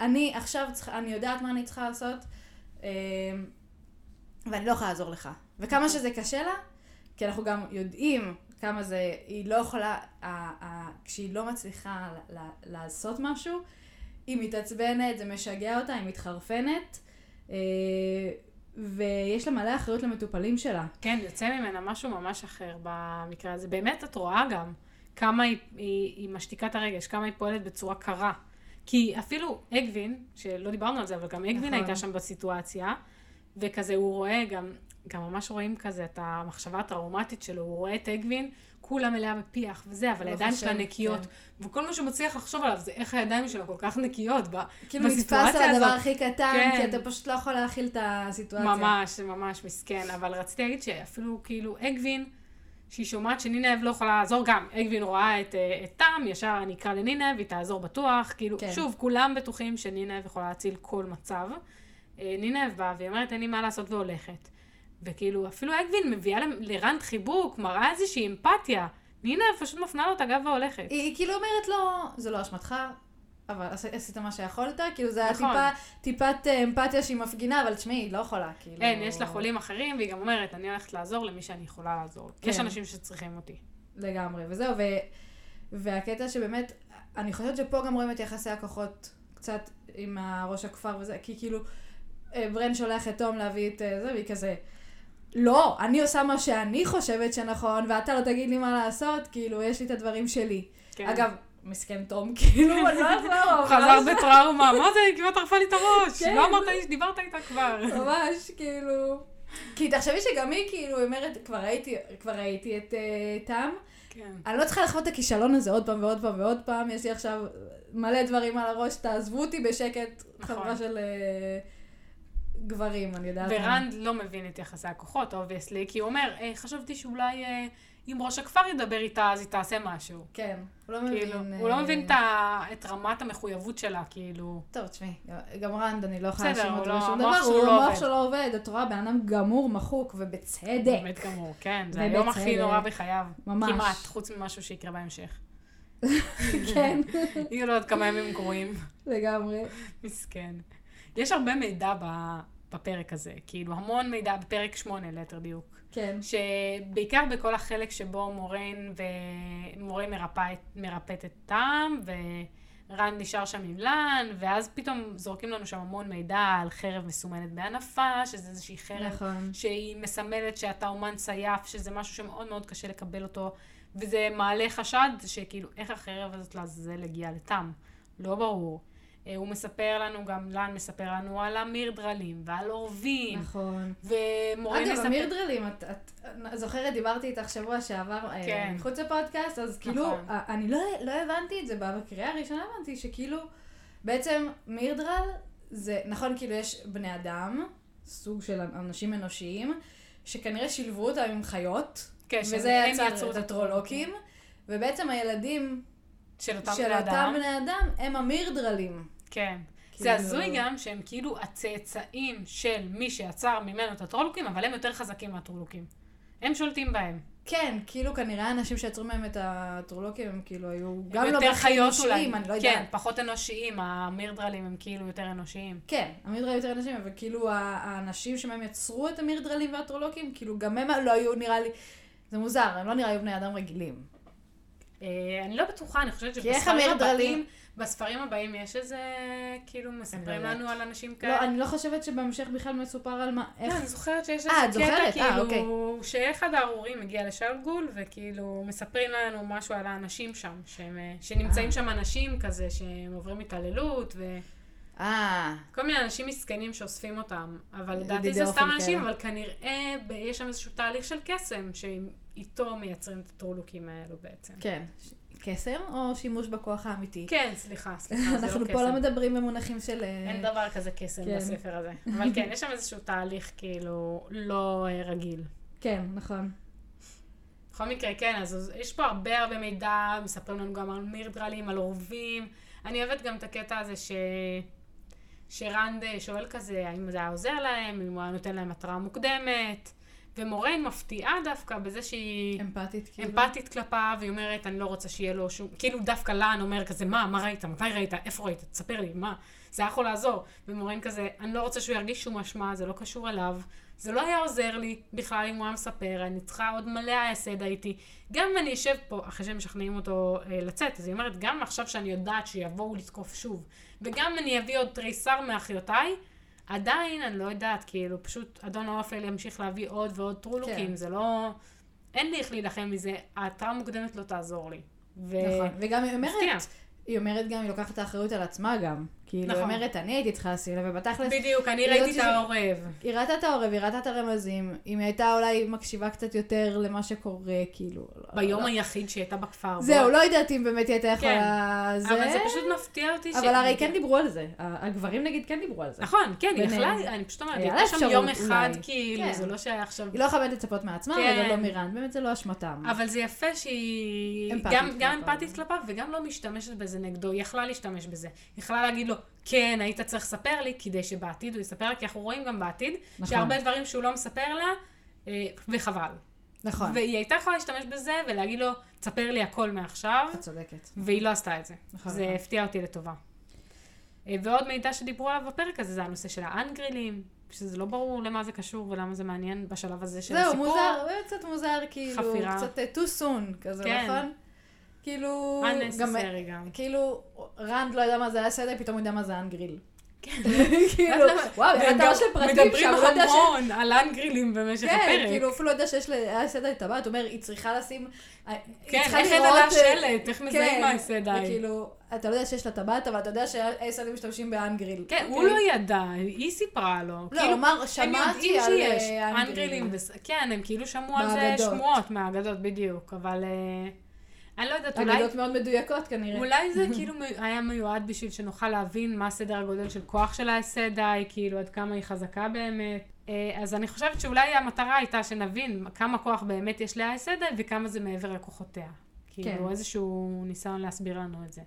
אני עכשיו צריכה, אני יודעת מה אני צריכה לעשות, אה, ואני לא יכולה לעזור לך. וכמה שזה קשה לה, כי אנחנו גם יודעים כמה זה, היא לא יכולה, כשהיא לא מצליחה לעשות משהו, היא מתעצבנת, זה משגע אותה, היא מתחרפנת, אה, ויש לה מלא אחריות למטופלים שלה. כן, יוצא ממנה משהו ממש אחר במקרה הזה. באמת, את רואה גם כמה היא, היא, היא משתיקה את הרגש, כמה היא פועלת בצורה קרה. כי אפילו אגווין, שלא דיברנו על זה, אבל גם אגווין נכון. הייתה שם בסיטואציה, וכזה הוא רואה גם, גם ממש רואים כזה את המחשבה הטראומטית שלו, הוא רואה את אגווין, כולה מלאה בפיח וזה, אבל לא הידיים שלה נקיות. כן. וכל מה שהוא מצליח לחשוב עליו זה איך הידיים שלה כל כך נקיות ב- כאילו נתפס בסיטואציה על הדבר הזאת. הכי קטן, כן. כי אתה פשוט לא יכול להכיל את הסיטואציה. ממש, ממש מסכן, אבל רציתי להגיד שאפילו כאילו אגווין, שהיא שומעת שנינב לא יכולה לעזור, גם אגווין רואה את, אה, את תם, ישר אני אקרא לנינב, היא תעזור בטוח, כאילו, כן. שוב, כולם בטוחים שנינב יכולה להציל כל מצב. אה, נינב באה והיא אומרת, אין לי מה לעשות והולכת. וכאילו, אפילו אגווין מביאה לרנד חיבוק, מראה איזושהי אמפתיה. נינב פשוט מפנה לו את הגב והולכת. היא, היא כאילו אומרת לו, זה לא אשמתך, אבל עש- עשית מה שיכולת, כאילו זה היה נכון. טיפה, טיפת אה, אמפתיה שהיא מפגינה, אבל תשמעי, היא לא יכולה, כאילו... אין, יש לה חולים אחרים, והיא גם אומרת, אני הולכת לעזור למי שאני יכולה לעזור. כן. יש אנשים שצריכים אותי. לגמרי, וזהו, ו... והקטע שבאמת, אני חושבת שפה גם רואים את יחסי הכוחות קצת עם הראש הכפר וזה, כי כאילו, אה, ברן שולח את תום להביא את אה, זה, והיא כזה, לא, אני עושה מה שאני חושבת שנכון, ואתה לא תגיד לי מה לעשות, כאילו, יש לי את הדברים שלי. כן. אגב, מסכן תם, [LAUGHS] כאילו, אני לא יכולה, הוא חזר בטראומה, מה זה, היא כמעט ערפה לי את הראש. כן. לא אמרת לי שדיברת איתה כבר. ממש, כאילו... כי תחשבי שגם היא, כאילו, היא אומרת, כבר ראיתי, את אה, תם, כן. אני לא צריכה לחוות את הכישלון הזה עוד פעם ועוד פעם ועוד פעם, יש לי עכשיו מלא דברים על הראש, תעזבו אותי בשקט, נכון. חברה של אה, גברים, אני יודעת. ורנד לא מבין את יחסי הכוחות, obviously, כי הוא אומר, "אה, חשבתי שאולי אה, אם ראש הכפר ידבר איתה, אז היא תעשה משהו. כן, הוא לא מבין. כאילו, אה, הוא לא מבין את ה- את רמת המחויבות שלה, כאילו. טוב, תשמעי, גם רנד, אני לא יכולה להאשים הוא אותו לא- בשום דבר, הוא לא המוח. שלו לא עובד, את רואה, בן אדם גמור, מחוק, ובצדק. באמת גמור, כן. זה היום הכי. נורא בחייו. ממש. כמעט, חוץ ממשהו שיקרה בהמשך. [LAUGHS] כן, יהיו לו עוד כמה ימים גרועים. לגמרי. מסכן. יש הרבה מידע בפרק הזה, כאילו המון מידע, בפרק שמונה ליתר דיוק. כן. שבעיקר בכל החלק שבו מוריין ומוריין מרפא, את- מרפאת את טעם, ורן נשאר שם עם לן, ואז פתאום זורקים לנו שם המון מידע על חרב מסומנת בענפה, שזה איזושהי חרב נכון. שהיא מסמלת שאתה אומן צייף, שזה משהו שמאוד מאוד קשה לקבל אותו, וזה מעלה חשד שכאילו, איך החרב הזאת לעזאזל הגיעה לתם? לא ברור. אה, הוא מספר לנו, גם לן מספר לנו על המירדרלים ועל אורבים, נכון. אגב, מספר... המירדרלים, את, את זוכרת, דיברתי איתך שבוע שעבר אה, כן. מחוץ לפודקאסט, אז כאילו, נכון. אה, אני לא, לא הבנתי את זה, בקריאה הראשונה הבנתי שכאילו, בעצם מירדרל זה, נכון, כאילו יש בני אדם, סוג של אנשים אנושיים, שכנראה שילבו אותם עם חיות, כן, וזה יצר את הטרולוקים, ובעצם הילדים של אותם של בני אותם אדם. בני אדם הם המירדרלים. כן. כאילו- זה הזוי גם שהם כאילו הצאצאים של מי שיצר ממנו את הטרולוקים, אבל הם יותר חזקים מהטרולוקים. הם שולטים בהם. כן, כאילו כנראה האנשים שיצרו מהם את הטרולוקים הם כאילו היו הם גם לא חיות אנושיים. אני לא כן, יודעת. פחות אנושיים, המירדרלים הם כאילו יותר אנושיים. כן, המירדרלים יותר אנשים, אבל כאילו האנשים שמהם יצרו את המירדרלים והטרולוקים, כאילו גם הם לא היו נראה לי, זה מוזר, הם לא נראה היו בני אדם רגילים. אה, אני לא בטוחה, אני חושבת שבספרים הבאים, בספרים הבאים יש איזה, כאילו, מספרים לא לנו על אנשים לא, כאלה. אני לא חושבת שבהמשך בכלל מסופר על מה, לא, איך... אני זוכרת שיש אה, איזה קטע? אה, אוקיי. כאילו, שאחד הארורים מגיע לשלגול, וכאילו, מספרים לנו משהו על האנשים שם, שהם, אה, שנמצאים. שם אנשים כזה, שהם עוברים התעללות, ו... אה, כל מיני אנשים מסכנים שאוספים אותם, אבל לדעתי זה סתם אנשים. אבל כנראה יש שם איזשהו תהליך של קסם, שאיתו מייצרים את הטרולוקים האלו בעצם. כן. קסם או שימוש בכוח האמיתי? כן, סליחה, סליחה, זה לא [LAUGHS] אנחנו קסם. פה לא מדברים במונחים של... אה, אין דבר כזה קסם כן. בספר הזה. [LAUGHS] אבל כן, יש שם איזשהו תהליך כאילו לא אה, רגיל. כן, נכון. בכל מקרה, כן, אז יש פה הרבה הרבה מידע, מספרים לנו גם על מירדרלים, על אורבים. אני אוהבת גם את הקטע הזה ש... שרנד שואל כזה, האם זה היה עוזר להם, אם הוא היה נותן להם התראה מוקדמת. ומוריין מפתיעה דווקא בזה שהיא אמפתית, כאילו. אמפתית כלפיו, והיא אומרת, אני לא רוצה שיהיה לו שום... כאילו דווקא לאן אומר כזה, מה, מה ראית, מתי ראית, איפה ראית, תספר לי, מה, זה היה יכול לעזור. ומוריין כזה, אני לא רוצה שהוא ירגיש שום אשמה, זה לא קשור אליו, זה לא היה עוזר לי בכלל אם הוא היה מספר, אני צריכה עוד מלא ההסד הייתי. גם אם אני אשב פה, אחרי שהם משכנעים אותו אה, לצאת, אז היא אומרת, גם עכשיו שאני יודעת שיבואו לתקוף שוב, וגם אם אני אביא עוד תריסר מאחיותיי, עדיין אני לא יודעת, כאילו, פשוט אדון האופל ימשיך להביא עוד ועוד טרולוקים, כן. זה לא... אין לי איך להילחם מזה, ההתראה המוקדמת לא תעזור לי. ו... נכון. וגם היא אומרת, מפתיע. היא אומרת גם, היא לוקחת את האחריות על עצמה גם. כאילו, נכון. אומרת, אני הייתי צריכה לשים לב, ובתכלס, בדיוק, אני ראיתי את העורב. היא ראתה את העורב, היא ראתה את הרמזים, אם היא הייתה אולי מקשיבה קצת יותר למה שקורה, כאילו. לא- ביום לא- היחיד שהיא הייתה בכפר. זהו, בוא. לא יודעת אם באמת היא הייתה יכולה... זה... אבל זה פשוט מפתיע אותי. אבל ש- הרי כן דיברו על זה. הגברים נגיד כן דיברו על זה. נכון, כן, היא. יכלה, אני פשוט אומרת, היא הייתה שם יום אחד, אולי. כאילו, כן. זה לא שהיה עכשיו... היא לא יכולה לצפות מעצמה, כן. וגם לא מירן, באמת זה לא אשמתם. אבל זה יפה שהיא גם. אמפתית כלפיו וגם לא משתמשת בזה נגדו, היא יכלה להשתמש בזה. היא יכלה להגיד לו, כן, היית צריך לספר לי, כדי שבעתיד הוא יספר לה, כי אנחנו רואים גם בעתיד, נכון. שהרבה דברים שהוא לא מספר לה, אה, וחבל. נכון, והיא הייתה יכולה להשתמש בזה ולהגיד לו, תספר לי הכל מעכשיו, את צודקת. והיא לא עשתה את זה. נכון, זה נכון. הפתיע אותי לטובה. אה, ועוד מידע שדיברו עליו בפרק הזה, זה הנושא של האנגרילים, שזה לא ברור למה זה קשור ולמה זה מעניין בשלב הזה של זהו, הסיפור. מוזר, באמת קצת מוזר, כאילו, חפירה. קצת אה, too soon, כזה, כן. נכון? כאילו, unnecessary גם. כאילו, רנד לא יודע מה זה היה סדר, פתאום הוא יודע מה זה אנגריל. כן. [LAUGHS] כאילו, וואו, תא של פרטים מדברים. המון על אנגרילים במשך כן, הפרק. כאילו, אפילו לא יודע שיש לאייסד את טבעת, הוא אומר, היא צריכה לשים... היא כן, איך אין עליה אה, שלט, איך מזהים כן, מה האייסד האי. וכאילו, אתה לא יודע שיש לה טבעת, אבל אתה יודע שהאייסדים משתמשים באנגריל. כן, הוא אוקיי? לא ידע, היא סיפרה לו. לא, כאילו, הוא אמר, שמעתי על אה, אנגרילים. כן, הם כאילו שמעו על זה. שמועות מהאגדות, בדיוק, אבל אה, אני לא יודעת, אולי... אגדות מאוד מדויקות כנראה. אולי זה [LAUGHS] כאילו היה מיועד בשביל שנוכל להבין מה סדר הגודל של כוח של האסדאי, כאילו עד כמה היא חזקה באמת. אה, אז אני חושבת שאולי המטרה הייתה שנבין כמה כוח באמת יש לאסדאי וכמה זה מעבר לכוחותיה. כאילו כן. איזשהו ניסיון להסביר לנו את זה.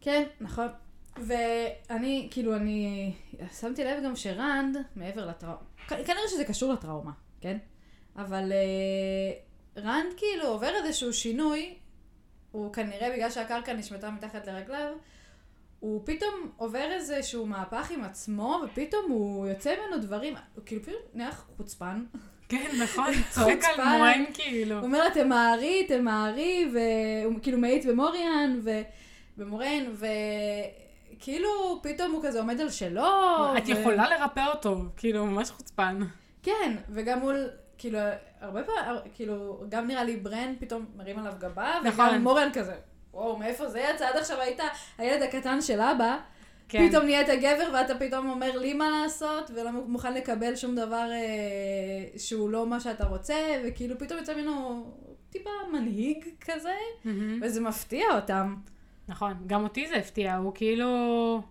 כן, נכון. ואני, כאילו, אני שמתי לב גם שרנד, מעבר לטראומה, כנראה שזה קשור לטראומה, כן? אבל אה, רנד כאילו עובר איזשהו שינוי, הוא כנראה בגלל שהקרקע נשמטה מתחת לרגליו, הוא פתאום עובר איזשהו מהפך עם עצמו, ופתאום הוא יוצא ממנו דברים, הוא כאילו פתאום נהיה חוצפן. כן, נכון, [LAUGHS] צוחק על. מורן כאילו. הוא אומר לה, תמהרי, תמהרי, והוא כאילו מאיץ במוריאן, ובמורן, וכאילו פתאום הוא כזה עומד על שלו. את ו- יכולה לרפא אותו, כאילו, ממש חוצפן. כן, וגם מול, כאילו, הרבה פעמים, כאילו, גם נראה לי ברן פתאום מרים עליו גבה, נכון. וגם מורן כזה, וואו, מאיפה זה יצא? עד עכשיו היית הילד הקטן של אבא, כן. פתאום נהיית גבר ואתה פתאום אומר לי מה לעשות, ולא מוכן לקבל שום דבר אה, שהוא לא מה שאתה רוצה, וכאילו פתאום יוצא ממנו טיפה מנהיג כזה, מהמם. וזה מפתיע אותם. נכון, גם אותי זה הפתיע, הוא כאילו...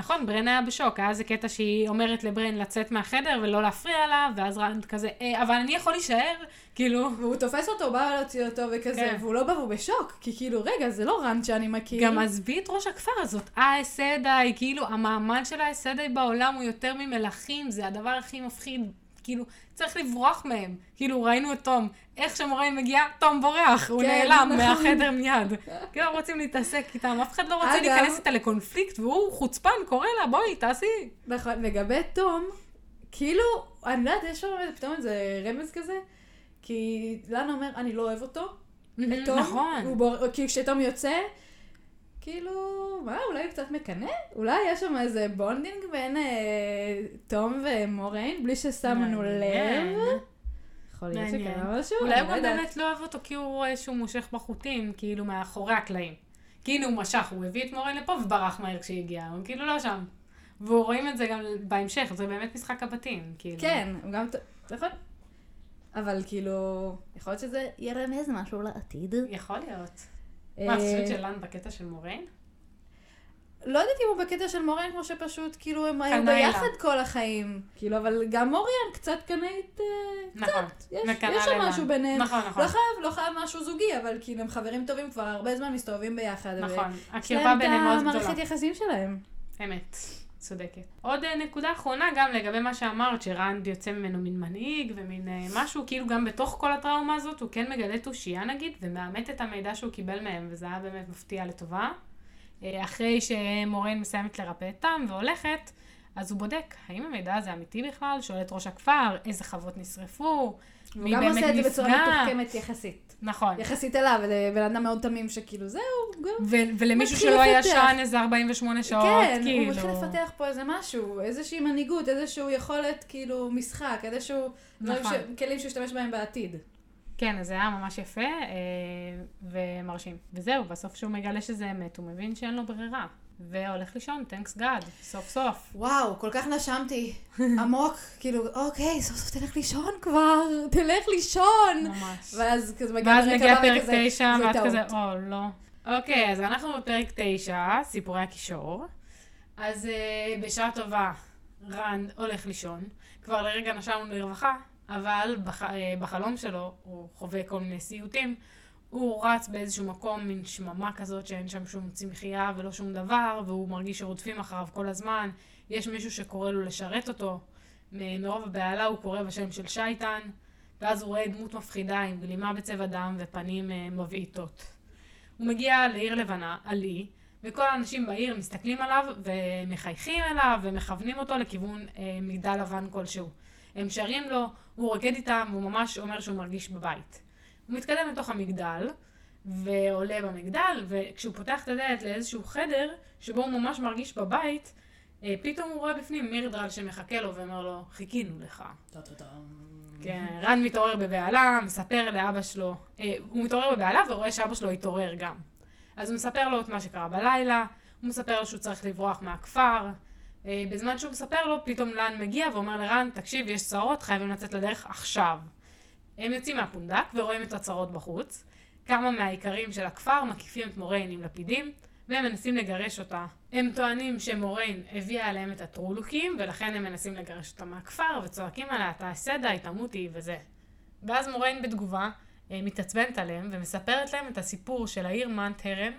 נכון, ברן היה בשוק, היה איזה קטע שהיא אומרת לברן לצאת מהחדר ולא להפריע לה, ואז רנד כזה, אה, אבל אני יכול להישאר? כאילו, והוא תופס אותו, בא להוציא אותו וכזה, כן. והוא לא בא, והוא בשוק, כי כאילו, רגע, זה לא רן שאני מכיר. גם עזבי את ראש הכפר, זאת האסדאי, כאילו, המעמד של האסדאי בעולם הוא יותר ממלכים, זה הדבר הכי מפחיד, כאילו, צריך לברוח מהם. כאילו, ראינו את תום, איך שמוריין מגיע, תום בורח, הוא כן, נעלם נכון. מהחדר מיד. כאילו, לא רוצים להתעסק איתם, אף אחד לא רוצה אגב- להיכנס איתה לקונפליקט, והוא חוצפן, קורא לה, בואי, תעשי. נכון, לגבי תום, כאילו, אני לא יודעת, יש שם פתאום איזה רמז כזה, כי לנה אומר, אני לא אוהב אותו, תום. נכון. בור... כי כשתום יוצא, כאילו, מה, אולי הוא קצת מקנא? אולי יש שם איזה bonding בין אה, תם ומוריין, בלי ששמנו. לב. יכול להיות. שקרה משהו, אולי הוא לא גם. באמת לא אוהב אותו כי הוא רואה שהוא מושך בחוטים, כאילו מאחורי הקלעים. כאילו הוא משך, הוא הביא את מוריין לפה וברח מהר כשהגיע, הוא כאילו לא שם. ורואים את זה גם בהמשך, זה באמת משחק הבתים, כאילו. כן, הוא גם... נכון. אבל כאילו, יכול להיות שזה ירמז משהו לעתיד. יכול להיות. מה, את חושבת שלן בקטע של מורן? לא יודעת אם הוא בקטע של מוריאן, כמו שפשוט כאילו הם היו ביחד. כל החיים. כאילו, אבל גם מוריאן קצת קנאית, אה, נכון. יש, וקנא יש שם. משהו ביניהם. נכון, נכון. לא חייב, לא חייב משהו זוגי, אבל כאילו הם חברים טובים כבר הרבה זמן מסתובבים ביחד. נכון. יש הקרבה להם ביניהם מאוד את גדולה. המערכת יחסים שלהם. אמת, צודקת. עוד אה, נקודה אחרונה גם לגבי מה שאמרת, שרנד יוצא ממנו מין מנהיג ומין אה, משהו, כאילו גם בתוך כל הטראומה הזאת, הוא כן מגלה תושייה נגיד, ומאמת את המידע שהוא קיבל מהם, וזה היה באמת מפתיע לטובה. אה, אחרי שמורן מסיימת לרפא את תם והולכת, אז הוא בודק, האם המידע הזה אמיתי בכלל? שואל את ראש הכפר, איזה חוות נשרפו, מי הוא גם עושה את זה בצורה. מתוחכמת יחסית. נכון. יחסית אליו, לבן אדם מאוד תמים שכאילו זהו, גם... ו- ולמישהו שלא לפתח. ישן איזה 48 שעות, כן, כאילו. הוא מתחיל לפתח פה איזה משהו, איזושהי מנהיגות, איזשהו יכולת, כאילו, משחק, איזשהו... נכון. ש- כלים שהוא ישתמש בהם בעתיד. כן, אז זה היה ממש יפה אה, ומרשים. וזהו, בסוף שהוא מגלה שזה אמת, הוא מבין שאין לו ברירה. והולך לישון, תנקס גאד, סוף סוף. וואו, כל כך נשמתי עמוק, כאילו, אוקיי, סוף סוף תלך לישון כבר, תלך לישון. ממש. ואז כזה מגיע ואז מגיע פרק תשע, ואת. כזה, או, לא. אוקיי, אז אנחנו בפרק תשע, סיפורי הקישור. אז אה, בשעה טובה, רנד הולך לישון. כבר לרגע נשמנו לרווחה, אבל בח... אה, בחלום שלו, הוא חווה כל מיני סיוטים. הוא רץ באיזשהו מקום, מין שממה כזאת שאין שם שום צמחייה ולא שום דבר, והוא מרגיש שרודפים אחריו כל הזמן. יש מישהו שקורא לו לשרת אותו. מ- מרוב הבהלה הוא קורא בשם של שייטן, ואז הוא רואה דמות מפחידה עם גלימה בצבע דם ופנים אה, מבעיטות. הוא מגיע לעיר לבנה, עלי, וכל האנשים בעיר מסתכלים עליו ומחייכים אליו ומכוונים אותו לכיוון אה, מגדל לבן כלשהו. הם שרים לו, הוא רוקד איתם, והוא ממש אומר שהוא מרגיש בבית. הוא מתקדם לתוך המגדל, ועולה במגדל, וכשהוא פותח את הדלת לאיזשהו חדר, שבו הוא ממש מרגיש בבית, אה, פתאום הוא רואה בפנים מירדרל שמחכה לו ואומר לו, חיכינו לך. כן, רן מתעורר בבהלה, מספר לאבא שלו, אה, הוא מתעורר בבהלה ורואה שאבא שלו התעורר גם. אז הוא מספר לו את מה שקרה בלילה, הוא מספר לו שהוא צריך לברוח מהכפר. אה, בזמן שהוא מספר לו, פתאום לן מגיע ואומר לרן, תקשיב, יש צרות, חייבים לצאת לדרך עכשיו. הם יוצאים מהפונדק ורואים את הצרות בחוץ. כמה מהאיכרים של הכפר מקיפים את מוריין עם לפידים, והם מנסים לגרש אותה. הם טוענים שמוריין הביאה עליהם את הטרולוקים, ולכן הם מנסים לגרש אותה מהכפר, וצועקים עליה, תעשה די, תמותי, וזה. ואז מוריין בתגובה אה, מתעצבנת עליהם, ומספרת להם את הסיפור של העיר מאנט הרם,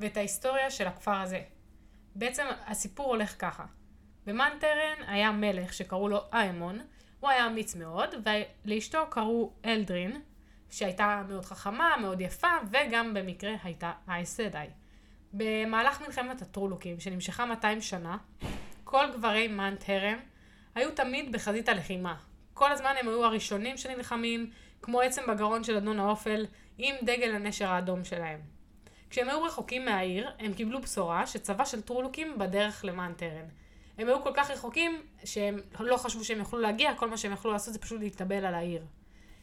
ואת ההיסטוריה של הכפר הזה. בעצם הסיפור הולך ככה. במאנטרן היה מלך שקראו לו איימון, הוא היה אמיץ מאוד, ולאשתו קראו אלדרין, שהייתה מאוד חכמה, מאוד יפה, וגם במקרה הייתה האסדאי. במהלך מלחמת הטרולוקים, שנמשכה 200 שנה, כל גברי מאנטרם היו תמיד בחזית הלחימה. כל הזמן הם היו הראשונים שנלחמים, כמו עצם בגרון של אדון האופל, עם דגל הנשר האדום שלהם. כשהם היו רחוקים מהעיר, הם קיבלו בשורה שצבא של טרולוקים בדרך למאנטרן. הם היו כל כך רחוקים, שהם לא חשבו שהם יוכלו להגיע, כל מה שהם יכלו לעשות זה פשוט להתאבל על העיר.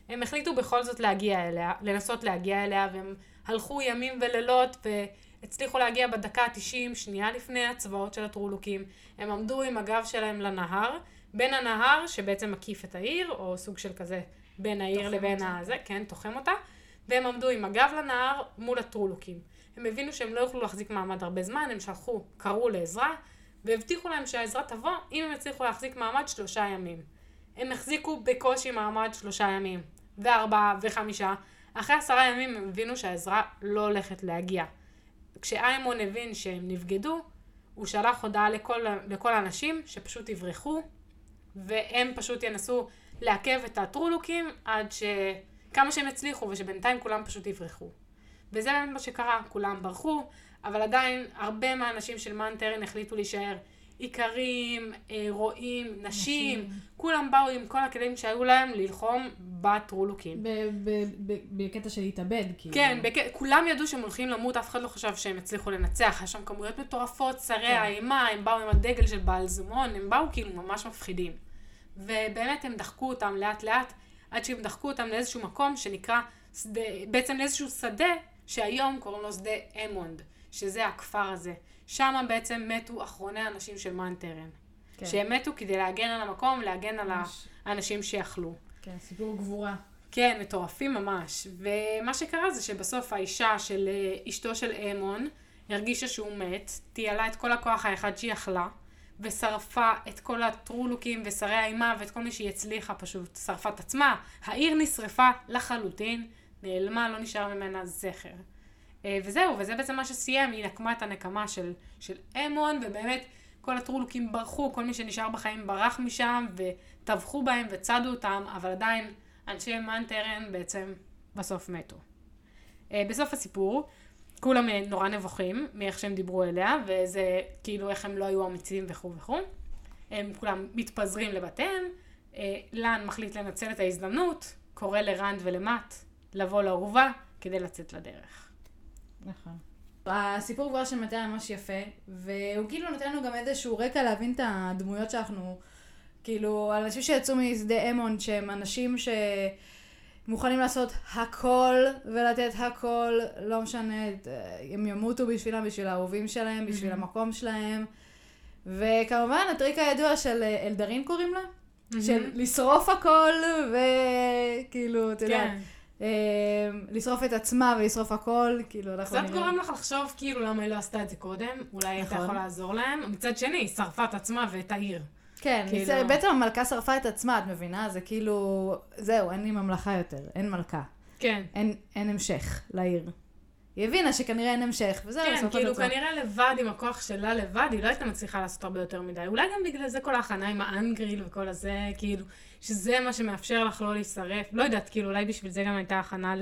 הם החליטו בכל זאת להגיע אליה, לנסות להגיע אליה, והם הלכו ימים ולילות, והצליחו להגיע בדקה ה-90, שנייה לפני הצבאות של הטרולוקים. הם עמדו עם הגב שלהם לנהר, בין הנהר, שבעצם מקיף את העיר, או סוג של כזה, בין העיר לבין אותה. הזה, כן, תוחם אותה, והם עמדו עם הגב לנהר מול הטרולוקים. הם הבינו שהם לא יוכלו להחזיק מעמד הרבה זמן, הם שלחו, קראו לעזרה, והבטיחו להם שהעזרה תבוא אם הם יצליחו להחזיק מעמד שלושה ימים. הם החזיקו בקושי מעמד שלושה ימים, וארבעה וחמישה. אחרי עשרה ימים הם הבינו שהעזרה לא הולכת להגיע. כשאיימון הבין שהם נבגדו, הוא שלח הודעה לכל, לכל האנשים שפשוט יברחו, והם פשוט ינסו לעכב את הטרולוקים עד ש... כמה שהם יצליחו, ושבינתיים כולם פשוט יברחו. וזה באמת מה שקרה, כולם ברחו, אבל עדיין הרבה מהאנשים של מאנטרן החליטו להישאר. איכרים, אה, רועים, נשים, נשים. כולם באו עם כל הכלים שהיו להם ללחום בטרולוקים. בקטע של להתאבד, כאילו. כן, בק... כולם ידעו שהם הולכים למות, אף אחד לא חשב שהם יצליחו לנצח, היה שם כמויות מטורפות, שרי כן. האימה, הם באו עם הדגל של בעל זומון, הם באו כאילו ממש מפחידים. ובאמת הם דחקו אותם לאט לאט, עד שהם דחקו אותם לאיזשהו מקום שנקרא, שדה, בעצם לאיזשהו שדה, שהיום קוראים לו שדה אמונד, שזה הכפר הזה. שם בעצם מתו אחרוני האנשים של מאנטרן. כן. שהם מתו כדי להגן על המקום, להגן על ממש. האנשים שיכלו. כן, סיפור גבורה. כן, מטורפים ממש. ומה שקרה זה שבסוף האישה של אה, אשתו של אמון הרגישה שהוא מת, תיעלה את כל הכוח האחד שהיא יכלה, ושרפה את כל הטרולוקים ושרי האימה ואת כל מי שהיא הצליחה פשוט, שרפה את עצמה. העיר נשרפה לחלוטין, נעלמה, לא נשאר ממנה זכר. אה, וזהו, וזה בעצם מה שסיים, היא נקמה את הנקמה של, של אמון, ובאמת כל הטרולוקים ברחו, כל מי שנשאר בחיים ברח משם, וטבחו בהם וצדו אותם, אבל עדיין אנשי מאנטרן בעצם בסוף מתו. אה, בסוף הסיפור, כולם אה, נורא נבוכים מאיך שהם דיברו אליה, וזה כאילו איך הם לא היו אמיצים וכו' וכו'. הם כולם מתפזרים לבתיהם, לן מחליט לנצל את ההזדמנות, קורא לרנד ולמט לבוא לאהובה כדי לצאת לדרך. נכון. הסיפור כבר של מטה ממש יפה, והוא כאילו נותן לנו גם איזשהו רקע להבין את הדמויות שאנחנו, כאילו, אנשים שיצאו משדה אמון, שהם אנשים שמוכנים לעשות הכל ולתת הכל, לא משנה, הם ימותו בשבילם, בשביל האהובים שלהם, בשביל המקום שלהם. וכמובן, הטריק הידוע של אלדרין קוראים לה, של לשרוף הכל, וכאילו, אתה יודע, כן. אה, לשרוף את עצמה ולשרוף הכל, כאילו, אנחנו קצת גורם לך לחשוב כאילו למה היא לא עשתה את זה קודם, אולי הייתה נכון. יכולה לעזור להם. מצד שני, היא שרפה את עצמה ואת העיר. כן, כאילו- זה- בעצם המלכה שרפה את עצמה, את מבינה? זה כאילו, זהו, אין לי ממלכה יותר, אין מלכה. כן. אין, אין המשך לעיר. היא הבינה שכנראה אין המשך, וזהו, כן, שרפה את כאילו עצמה. כנראה לבד עם הכוח שלה לבד, היא לא הייתה מצליחה לעשות הרבה יותר מדי. אולי גם בגלל זה כל ההכנה עם האנגריל וכל הזה, כאילו, שזה מה שמאפשר לך לא להישרף. לא יודעת, כאילו, אולי בשביל זה גם הייתה הכנה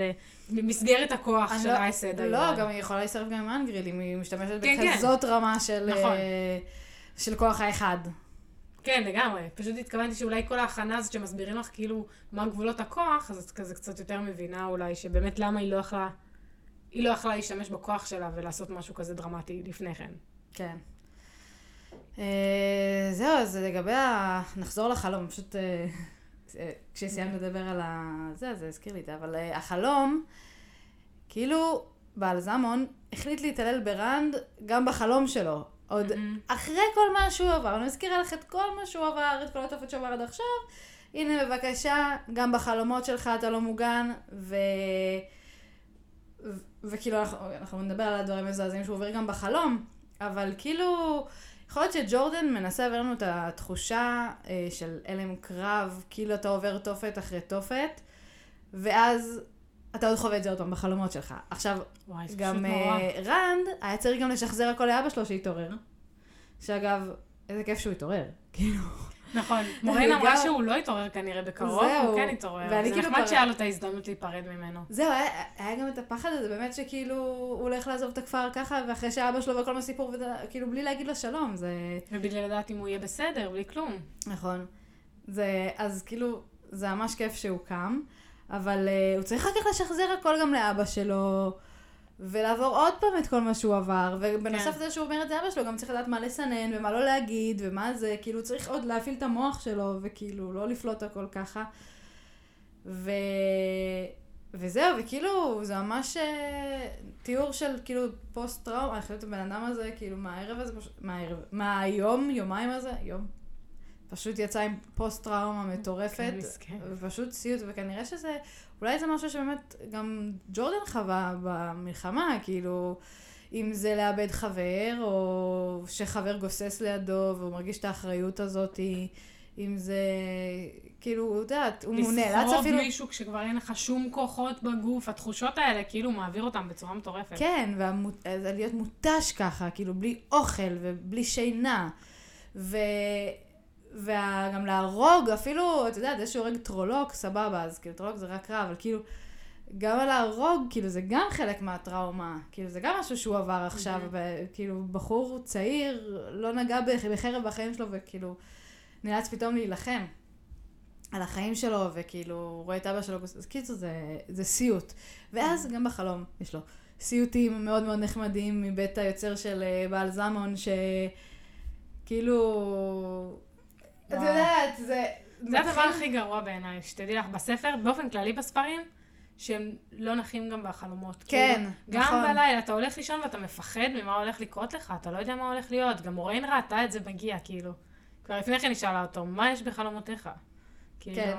למסגרת הכוח של לא- אייסד. לא, גם היא יכולה להישרף גם עם אנגריל, אם היא משתמשת כן, כן. בכזאת רמה של... נכון. אה, של כוח האחד. כן, לגמרי. פשוט התכוונתי שאולי כל ההכנה הזאת שמסבירים לך כאילו מה גבולות הכוח, אז את כזה קצת יותר מבינה אולי שבאמת למה היא לא יכלה, היא לא יכלה להשתמש בכוח שלה ולעשות משהו כזה דרמטי לפני כן. כן. אה, זהו, אז לגבי ה... נחזור לחלום, פשוט אה, אה, כשסיימנו לדבר על ה... זה, זה הזכיר לי את זה, אבל החלום, כאילו, בעל זמון החליט להתעלל ברנד גם בחלום שלו. עוד מהמם. אחרי כל מה שהוא עבר, אני מזכירה לך את כל מה שהוא עבר, את כל התופעות שהוא עבר עד עכשיו. הנה, בבקשה, גם בחלומות שלך אתה לא מוגן, ו... וכאילו, אנחנו, אנחנו נדבר על הדברים המזעזעים שהוא עובר גם בחלום, אבל כאילו, יכול להיות שג'ורדן מנסה להעביר לנו את התחושה אה, של הלם קרב, כאילו אתה עובר תופת אחרי תופת, ואז אתה עוד חווה את זה עוד פעם בחלומות שלך. עכשיו, וואי, גם. אה, רנד היה צריך גם לשחזר הכל לאבא שלו שהתעורר. שאגב, איזה כיף שהוא התעורר. [LAUGHS] כאילו, נכון. [LAUGHS] מורן אמרה שהוא לא יתעורר כנראה בקרוב. הוא כן יתעורר. ואני זה כאילו נחמד שהיה לו את ההזדמנות להיפרד ממנו. זהו, היה, גם את הפחד הזה, באמת שכאילו, הוא הולך לעזוב את הכפר ככה, ואחרי שאבא שלו וכל הסיפור, וזה, כאילו, בלי להגיד לו שלום, זה... ובלי לדעת אם הוא יהיה בסדר, בלי כלום. נכון. זה, אז כאילו, זה ממש כיף שהוא קם, אבל uh, הוא צריך אחר כך לשחזר הכל גם לאבא שלו, ולעבור עוד פעם את כל מה שהוא עבר, ובנוסף כן. לזה שהוא אומר את זה לאבא שלו, גם צריך לדעת מה לסנן, ומה לא להגיד, ומה זה, כאילו, צריך עוד להפעיל את המוח שלו, וכאילו, לא לפלוט הכל ככה. ו... וזהו, וכאילו, זה ממש אה, תיאור של כאילו פוסט-טראומה, אני חושבת הבן אדם הזה, כאילו, מהערב הזה, פשוט, מהערב, מהיום, יומיים הזה, יום. פשוט יצא עם פוסט-טראומה מטורפת, כן. ופשוט סיוט, וכנראה שזה, אולי זה משהו שבאמת גם ג'ורדן חווה במלחמה, כאילו, אם זה לאבד חבר, או שחבר גוסס לידו, והוא מרגיש את האחריות הזאת, אם זה, כאילו, את יודעת, הוא נאלץ לסחוב אפילו... מישהו כשכבר אין לך שום כוחות בגוף, התחושות האלה, כאילו, מעביר אותם בצורה מטורפת. כן, והמות... זה להיות מותש ככה, כאילו בלי אוכל ובלי שינה. ו... וגם להרוג, אפילו, אתה יודע, זה שהורג טרולוק, סבבה, אז כאילו טרולוק זה רק רע, אבל כאילו, גם על ההרוג, כאילו זה גם חלק מהטראומה, כאילו זה גם משהו שהוא עבר עכשיו, וכאילו בחור צעיר לא נגע בח- בחרב בחיים שלו, וכאילו נאלץ פתאום להילחם על החיים שלו, וכאילו הוא רואה את אבא שלו, אז קיצור זה, זה סיוט. ואז גם בחלום יש לו סיוטים מאוד מאוד נחמדים מבית היוצר של אה, בעל זמון, שכאילו, את וואו. יודעת, זה... זה הדבר הכי גרוע בעיניי, שתדעי לך, בספר, באופן כללי בספרים, שהם לא נחים גם בחלומות. כן, כאילו, גם נכון. בלילה, אתה הולך לישון ואתה מפחד ממה הולך לקרות לך, אתה לא יודע מה הולך להיות. גם מוריין ראתה את זה מגיע, כאילו. כבר לפני כן היא שאלה אותו, מה יש בחלומותיך? כאילו... כן.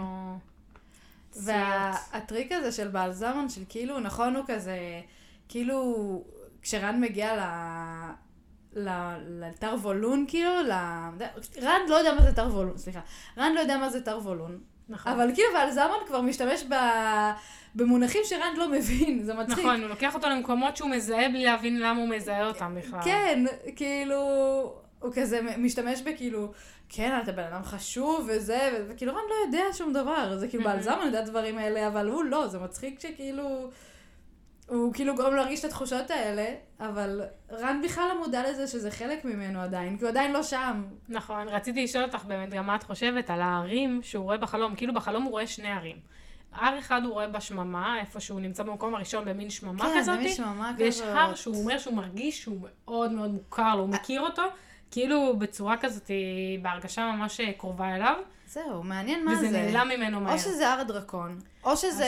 והטריק הזה של בעל זמון, של כאילו, נכון הוא כזה, כאילו, כשרן מגיע ל... ל- לתר וולון, כאילו, ל... רן לא יודע מה זה תר וולון, סליחה. רן לא יודע מה זה תר וולון. נכון. אבל כאילו, בעל זמון כבר משתמש ב... במונחים שרן לא מבין, זה מצחיק. נכון, הוא לוקח אותו למקומות שהוא מזהה בלי להבין למה הוא מזהה אותם בכלל. כן, כאילו, הוא כזה משתמש בכאילו, כן, אתה בן אדם חשוב וזה, וכאילו רן לא יודע שום דבר, זה כאילו. בעל זמן יודע דברים האלה, אבל הוא לא, זה מצחיק שכאילו, הוא כאילו גורם להרגיש את התחושות האלה, אבל רן בכלל לא מודע לזה שזה חלק ממנו עדיין, כי הוא עדיין לא שם. נכון, רציתי לשאול אותך באמת גם מה את חושבת על הערים שהוא רואה בחלום. כאילו בחלום הוא רואה שני ערים. הר אחד הוא רואה בשממה, איפה שהוא נמצא במקום הראשון במין שממה כן, כזאת. זה מין שממה ויש כזאת. הר שהוא אומר שהוא מרגיש שהוא מאוד מאוד מוכר לו, הוא מכיר אותו, כאילו בצורה כזאת, בהרגשה ממש קרובה אליו, זהו, מעניין מה זה. וזה נעלם ממנו מהר. או שזה הר הדרקון, או שזה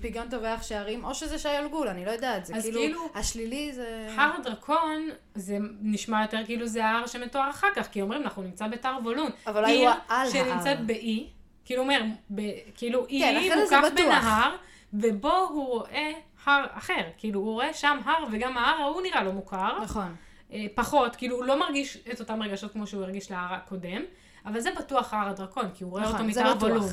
פיגיון טובח שערים, או שזה שי אלגול, אני לא יודעת, זה אז כאילו, כאילו- השלילי זה... הר הדרקון, זה נשמע יותר כאילו זה ההר שמתואר אחר כך, כי אומרים הוא נמצא בתר וולון. אבל אולי הוא על שנמצאת ההר. באי, כאילו אומר, ב, כאילו אי כן, מוקף. בנהר, ובו הוא רואה הר אחר. כאילו, הוא רואה שם הר, וגם ההר ההוא נראה לו מוכר. נכון. אה, פחות, כאילו, הוא לא מרגיש את אותם רגשות כמו שהוא הרגיש להר הקודם, אבל זה בטוח הר הדרקון, כי הוא רואה נכון, אותו בטוח. וולון.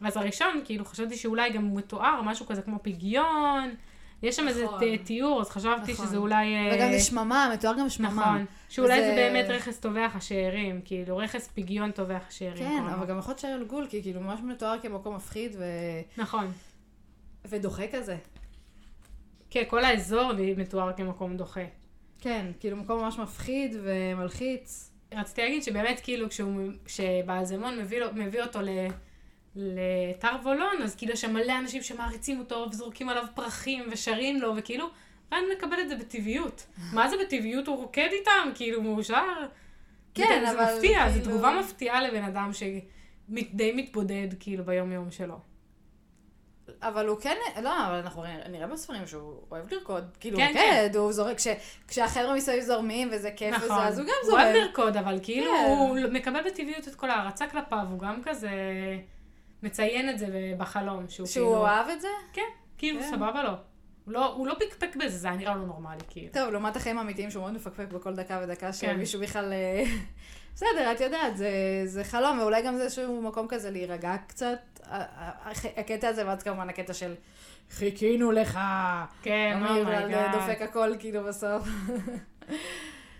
ואז הראשון, כאילו, חשבתי שאולי גם הוא מתואר, משהו כזה כמו פגיון. יש שם איזה נכון. ת- תיאור, אז חשבתי נכון. שזה אולי... אה, וגם זה שממה, מתואר גם שממה. נכון. שאולי וזה- זה באמת רכס טובח השאירים, כאילו, רכס פגיון טובח השאירים. כן. אבל גם יכול להיות שי אלגול, כי כאילו ממש מתואר כמקום מפחיד ו... נכון. ודוחה כזה. כן, כל האזור מתואר כמקום דוחה. כן, כאילו מקום ממש מפחיד ומלחיץ. רציתי להגיד שבאמת, כאילו, כשהוא, כשבעזמון מביא, לו- מביא אותו ל... לתר וולון, אז כאילו יש שם מלא אנשים שמעריצים אותו וזורקים עליו פרחים ושרים לו, וכאילו, רן מקבל את זה בטבעיות. [LAUGHS] מה זה בטבעיות? הוא רוקד איתם, כאילו, מאושר. כן, זה, אבל זה מפתיע, זו כאילו- תגובה מפתיעה לבן אדם שדי מתבודד, כאילו, ביום-יום שלו. אבל הוא כן, לא, אבל אנחנו נראה- בספרים שהוא אוהב לרקוד. כאילו, כן, הוא רוקד, הוא זורק, כש- כשהחבר'ה מסביב זורמים וזה כיף וזה, נכון. אז הוא גם הוא אוהב זורק. לרקוד, אבל כאילו, כן. הוא מקבל בטבעיות את כל ההערצה כלפיו, הוא גם כזה מציין את זה בחלום, שהוא שהוא כאילו... אהב את זה? כן, כאילו, כן. סבבה לו. לא, הוא לא פקפק בזה, זה היה נראה לו נורמלי, כאילו. טוב, לעומת החיים האמיתיים שהוא מאוד מפקפק בכל דקה ודקה כן. שמישהו בכלל... אה, [LAUGHS] בסדר, את יודעת, זה, זה חלום, ואולי גם זה איזשהו מקום כזה להירגע קצת. הקטע הזה, ואז כמובן הקטע של חיכינו לך. כן, oh my god. דופק הכל כאילו בסוף.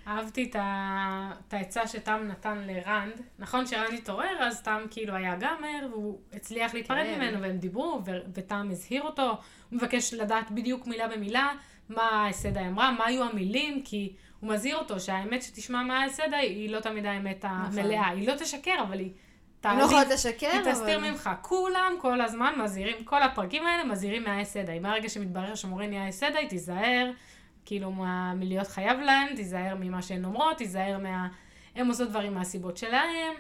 אהבתי את העצה שתם נתן לרנד. נכון שרנד התעורר, אז תם כאילו היה גאמר, והוא הצליח להיפרד כן. ממנו, והם דיברו, ותם הזהיר אותו. הוא מבקש לדעת בדיוק מילה במילה מה האס סדאי אמרה, מה היו המילים, כי הוא מזהיר אותו שהאמת שתשמע מהאס סדאי היא לא תמיד האמת המלאה. היא לא תשקר, אבל היא... לא תעלים- יכולות לשקר, היא תסתיר אבל... ממך. כולם כל הזמן מזהירים, כל הפרקים האלה מזהירים מהאס אדאי. מהרגע שמתברר שמורה נהיה אס אדאי, תיזהר, כאילו, מה- מלהיות חייב להם, תיזהר ממה שהן אומרות, תיזהר מה... הם עושות דברים מהסיבות שלהם.